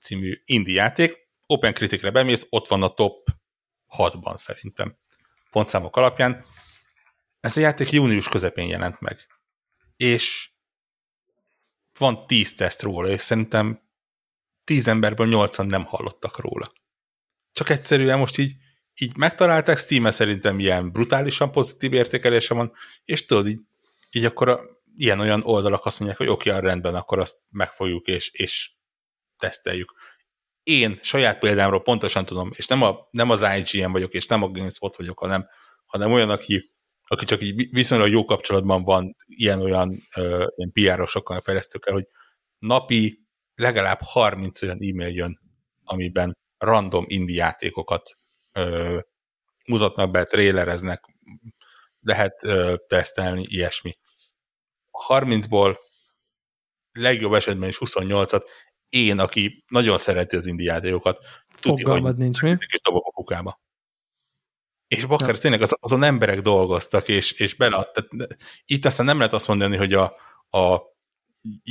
című indie játék. Open Criticre bemész, ott van a top 6-ban szerintem, pontszámok alapján. Ez a játék június közepén jelent meg. És van 10 teszt róla, és szerintem 10 emberből 8-an nem hallottak róla. Csak egyszerűen most így így megtalálták, steam szerintem ilyen brutálisan pozitív értékelése van, és tudod, így, így akkor a, ilyen-olyan oldalak azt mondják, hogy oké, okay, rendben, akkor azt megfogjuk és, és teszteljük. Én saját példámról pontosan tudom, és nem, a, nem az IGN vagyok, és nem a GameSpot vagyok, hanem, hanem olyan, aki, aki csak így viszonylag jó kapcsolatban van ilyen-olyan ilyen PR-osokkal, fejlesztőkkel, hogy napi legalább 30 olyan e-mail jön, amiben random indie játékokat ö, mutatnak be, trélereznek, lehet ö, tesztelni, ilyesmi. A 30-ból legjobb esetben is 28-at én, aki nagyon szereti az indi játékokat, tudja, hogy nincs mi. és dobok a kukába. És bakker, ja. tényleg az, azon emberek dolgoztak, és, és beleadtak. Itt aztán nem lehet azt mondani, hogy a, a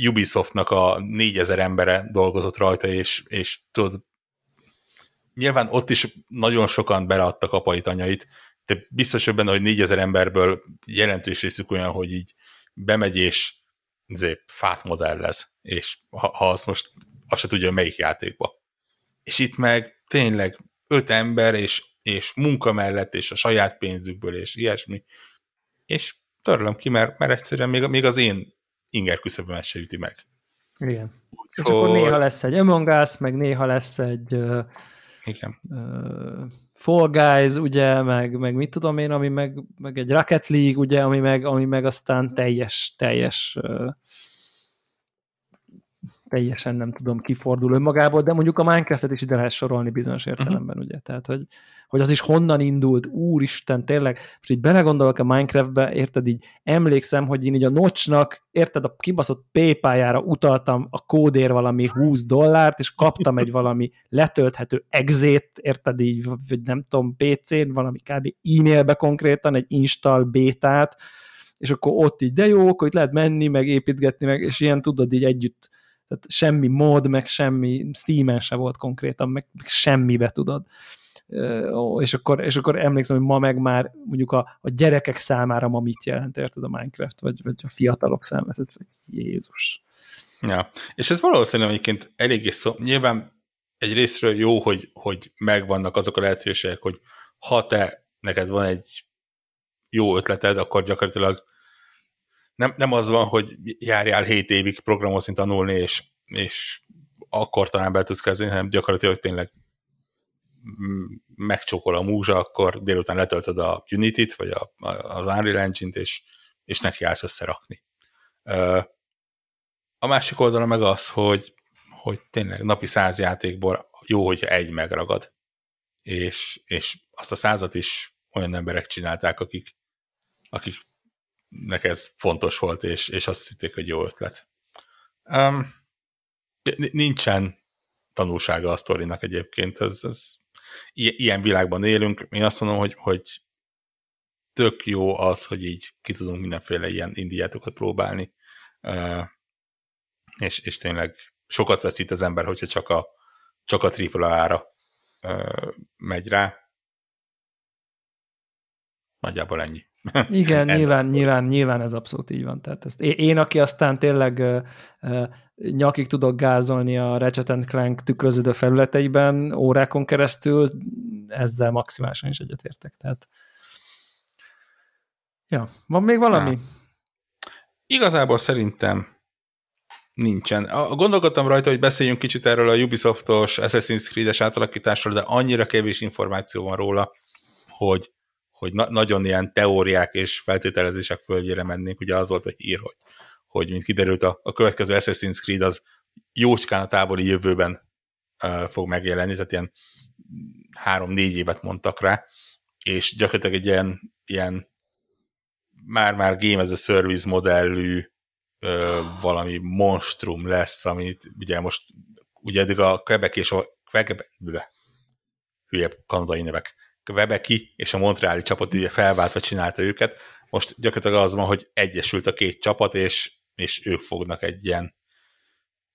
Ubisoftnak a 4000 embere dolgozott rajta, és, és tudod, nyilván ott is nagyon sokan beleadtak apait, anyait, de biztos hogy benne, hogy 4000 emberből jelentős részük olyan, hogy így bemegy és izé, fát modellez, és ha, ha azt most azt se tudja, melyik játékba. És itt meg tényleg öt ember, és, és munka mellett, és a saját pénzükből, és ilyesmi, és törlöm ki, mert, mert egyszerűen még, még az én inger küszöbömet se üti meg. Igen. Úgy, és akkor néha lesz egy Among Us, meg néha lesz egy igen. Uh, Fall Guys, ugye, meg, meg mit tudom én, ami meg, meg egy Rocket League, ugye, ami meg, ami meg aztán teljes, teljes uh, teljesen nem tudom, kifordul önmagából, de mondjuk a Minecraftet is ide lehet sorolni bizonyos mhm. értelemben, uh-huh. ugye, tehát, hogy, hogy az is honnan indult, úristen, tényleg, most így belegondolok a Minecraftbe, érted, így emlékszem, hogy én így a nocsnak, érted, a kibaszott PayPal-jára utaltam a kódér valami 20 dollárt, és kaptam egy valami letölthető exét, érted így, vagy nem tudom, PC-n, valami kb. e-mailbe konkrétan, egy install bétát, és akkor ott így, de jó, akkor itt lehet menni, meg építgetni, meg, és ilyen tudod így együtt tehát semmi mod, meg semmi, Steam-en se volt konkrétan, meg, meg semmibe tudod. És akkor, és akkor emlékszem, hogy ma meg már mondjuk a, a gyerekek számára ma mit jelent, érted a Minecraft, vagy, vagy a fiatalok számára, ez, Jézus. Ja, és ez valószínűleg egyébként eléggé szó, nyilván egy részről jó, hogy, hogy megvannak azok a lehetőségek, hogy ha te neked van egy jó ötleted, akkor gyakorlatilag nem, nem az van, hogy járjál 7 évig programozni, tanulni, és, és akkor talán be tudsz kezdeni, hanem gyakorlatilag tényleg megcsokol a múzsa, akkor délután letöltöd a Unity-t, vagy a, az Unreal Engine-t, és, és neki állsz összerakni. A másik oldala meg az, hogy, hogy tényleg napi száz játékból jó, hogyha egy megragad. És, és azt a százat is olyan emberek csinálták, akik, akik nek ez fontos volt, és, és azt hitték, hogy jó ötlet. Um, nincsen tanulsága a sztorinak egyébként, ez, ez ilyen világban élünk. Én azt mondom, hogy, hogy tök jó az, hogy így ki tudunk mindenféle ilyen indiátokat próbálni, és, és tényleg sokat veszít az ember, hogyha csak a, csak a tripla ára megy rá. Nagyjából ennyi. Igen, nyilván, nyilván, nyilván ez abszolút így van. Tehát ezt én, aki aztán tényleg uh, uh, nyakig tudok gázolni a Ratchet Clank tükröződő felületeiben órákon keresztül, ezzel maximálisan is egyetértek. Tehát Ja, van még valami? Ja. Igazából szerintem nincsen. Gondolkodtam rajta, hogy beszéljünk kicsit erről a Ubisoftos Assassin's Creed-es átalakításról, de annyira kevés információ van róla, hogy, hogy na- nagyon ilyen teóriák és feltételezések földjére mennénk. Ugye az volt a hír, hogy, hogy mint kiderült, a, a következő Assassin's Creed az jócskán a távoli jövőben uh, fog megjelenni, tehát ilyen három-négy évet mondtak rá, és gyakorlatilag egy ilyen, ilyen már-már Game as a Service modellű ö, valami monstrum lesz, amit ugye most ugye eddig a Quebec és a Quebec, hülye kanadai nevek, Quebeci és a Montreali csapat ugye felváltva csinálta őket, most gyakorlatilag az van, hogy egyesült a két csapat, és, és ők fognak egy ilyen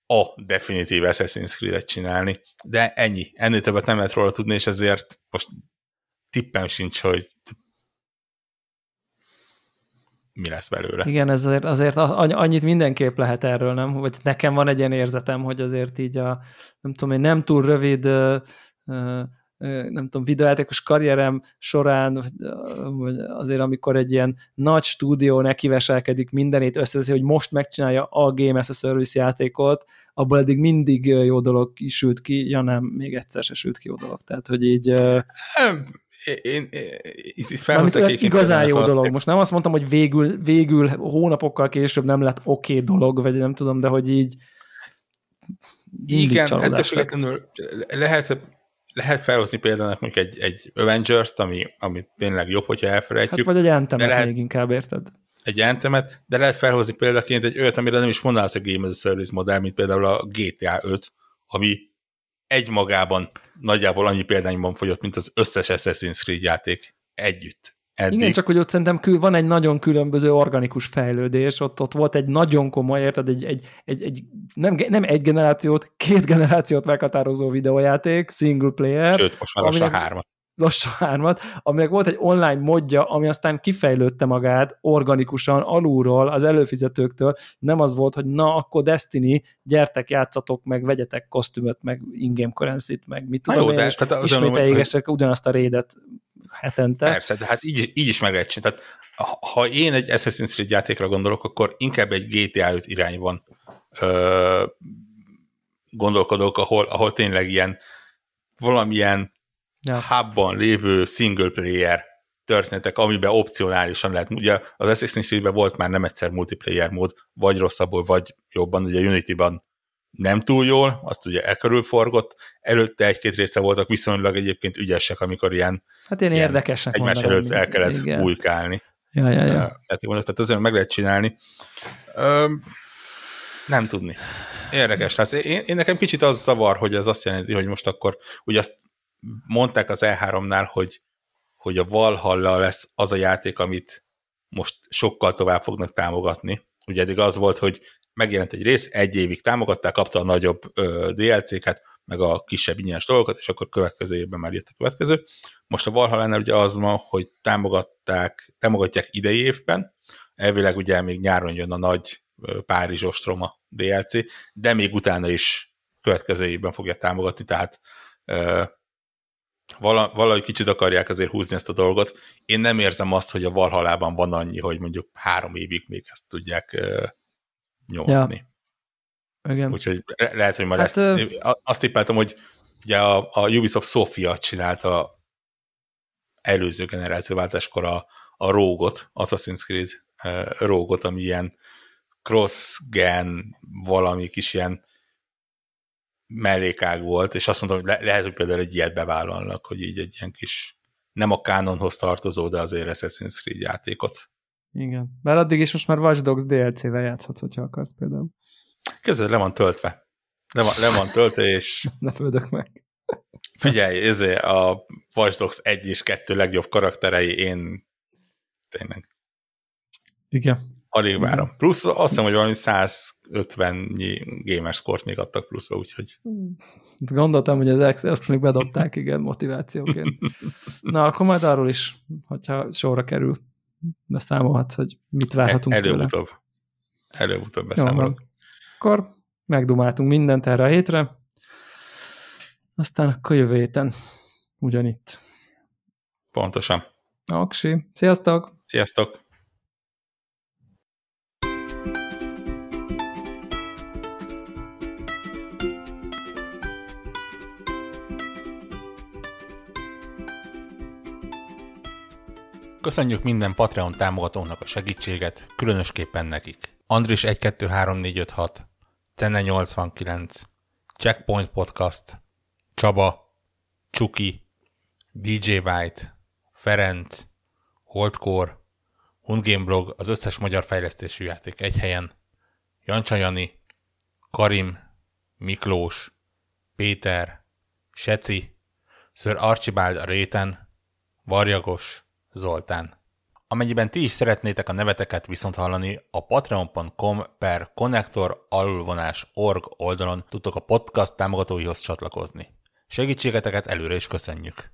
a definitív Assassin's Creed-et csinálni, de ennyi, ennél többet nem lehet róla tudni, és ezért most tippem sincs, hogy mi lesz belőle. Igen, azért, azért annyit mindenképp lehet erről, nem? Vagy nekem van egy ilyen érzetem, hogy azért így a, nem tudom én, nem túl rövid nem tudom, videójátékos karrierem során, vagy azért amikor egy ilyen nagy stúdió nekiveselkedik mindenét összeszedni, hogy most megcsinálja a Game as a Service játékot, abból eddig mindig jó dolog sült ki, ja nem, még egyszer se sült ki jó dolog. Tehát, hogy így én, én itt igazán jó dolog. Most nem azt mondtam, hogy végül, végül hónapokkal később nem lett oké okay dolog, vagy nem tudom, de hogy így igen, ettől függetlenül lehet, lehet felhozni példának mondjuk egy, egy Avengers-t, ami, ami tényleg jobb, hogyha elfelejtjük. Hát vagy egy Antemet lehet, még inkább, érted? Egy Antemet, de lehet felhozni példaként egy olyat, amire nem is mondanász a Game as a Service modell, mint például a GTA 5, ami egymagában nagyjából annyi példányban fogyott, mint az összes Assassin's Creed játék együtt. Eddig. Igen, csak hogy ott szerintem kül, van egy nagyon különböző organikus fejlődés, ott, ott volt egy nagyon komoly, érted, egy, egy, egy, egy nem, nem egy generációt, két generációt meghatározó videójáték, single player. Sőt, most már lassan hármat lassan hármat, aminek volt egy online modja, ami aztán kifejlődte magát organikusan, alulról, az előfizetőktől, nem az volt, hogy na, akkor Destiny, gyertek, játszatok meg, vegyetek kosztümöt, meg in-game currency meg mit tudom jó, én, de, és tehát ismét elégessek hogy... ugyanazt a rédet hetente. Persze, de hát így, így is meg lehet csinálni. Tehát ha én egy Assassin's Creed játékra gondolok, akkor inkább egy GTA 5 irányban ö, gondolkodok, ahol, ahol tényleg ilyen valamilyen ja. hubban lévő single player történetek, amiben opcionálisan lehet. Ugye az Assassin's Creed-ben volt már nem egyszer multiplayer mód, vagy rosszabbul, vagy jobban, ugye Unity-ban nem túl jól, azt ugye elkörül forgott, előtte egy-két része voltak viszonylag egyébként ügyesek, amikor ilyen, hát én ilyen érdekesnek egymás mondom, előtt el kellett igen. bújkálni. Ja, ja, ja. Tehát, tehát azért meg lehet csinálni. Ö, nem tudni. Érdekes lesz. Én, én nekem kicsit az zavar, hogy ez azt jelenti, hogy most akkor, ugye azt mondták az E3-nál, hogy, hogy a Valhalla lesz az a játék, amit most sokkal tovább fognak támogatni. Ugye eddig az volt, hogy megjelent egy rész, egy évig támogatták, kapta a nagyobb DLC-ket, meg a kisebb ingyenes dolgokat, és akkor következő évben már jött a következő. Most a Valhalla-nál ugye az van, hogy támogatták, támogatják idei évben, elvileg ugye még nyáron jön a nagy Párizs Ostroma DLC, de még utána is következő évben fogja támogatni, tehát valahogy kicsit akarják azért húzni ezt a dolgot. Én nem érzem azt, hogy a Valhalában van annyi, hogy mondjuk három évig még ezt tudják uh, nyomni. Ja. Igen. Úgyhogy lehet, hogy már hát, lesz. Uh... Azt tippeltem, hogy ugye a, a Ubisoft Sofia csinálta előző generációváltáskor a, a Rogot, Assassin's Creed uh, Rogot, ami ilyen cross-gen, valami kis ilyen mellékág volt, és azt mondom, hogy le, lehet, hogy például egy ilyet bevállalnak, hogy így egy ilyen kis nem a kánonhoz tartozó, de azért Assassin's Creed játékot. Igen. Mert addig is most már Watch Dogs DLC-vel játszhatsz, hogyha akarsz például. Képzeld, le van töltve. Le van, le van töltve, és... ne földök meg. Figyelj, ez a Watch Dogs 1 és 2 legjobb karakterei, én tényleg. Igen. Alig várom. Plusz azt hiszem, hogy valami 150 gamerscore még adtak pluszba, úgyhogy... Gondoltam, hogy az azt még bedobták, igen, motivációként. Na, akkor majd arról is, hogyha sorra kerül, beszámolhatsz, hogy mit várhatunk Előbb-utóbb. Előbb-utóbb beszámolok. Akkor megdumáltunk mindent erre a hétre, aztán akkor jövő héten ugyanitt. Pontosan. Aksi. Sziasztok! Sziasztok! Köszönjük minden Patreon támogatónak a segítséget, különösképpen nekik. Andris 123456, Cenne 89, Checkpoint Podcast, Csaba, Csuki, DJ White, Ferenc, Holdcore, Hundgame Blog, az összes magyar fejlesztésű játék egy helyen, Jancsa Karim, Miklós, Péter, Seci, Sir Archibald a réten, Varjagos, Zoltán. Amennyiben ti is szeretnétek a neveteket viszont hallani, a patreon.com per connector org oldalon tudtok a podcast támogatóihoz csatlakozni. Segítségeteket előre is köszönjük!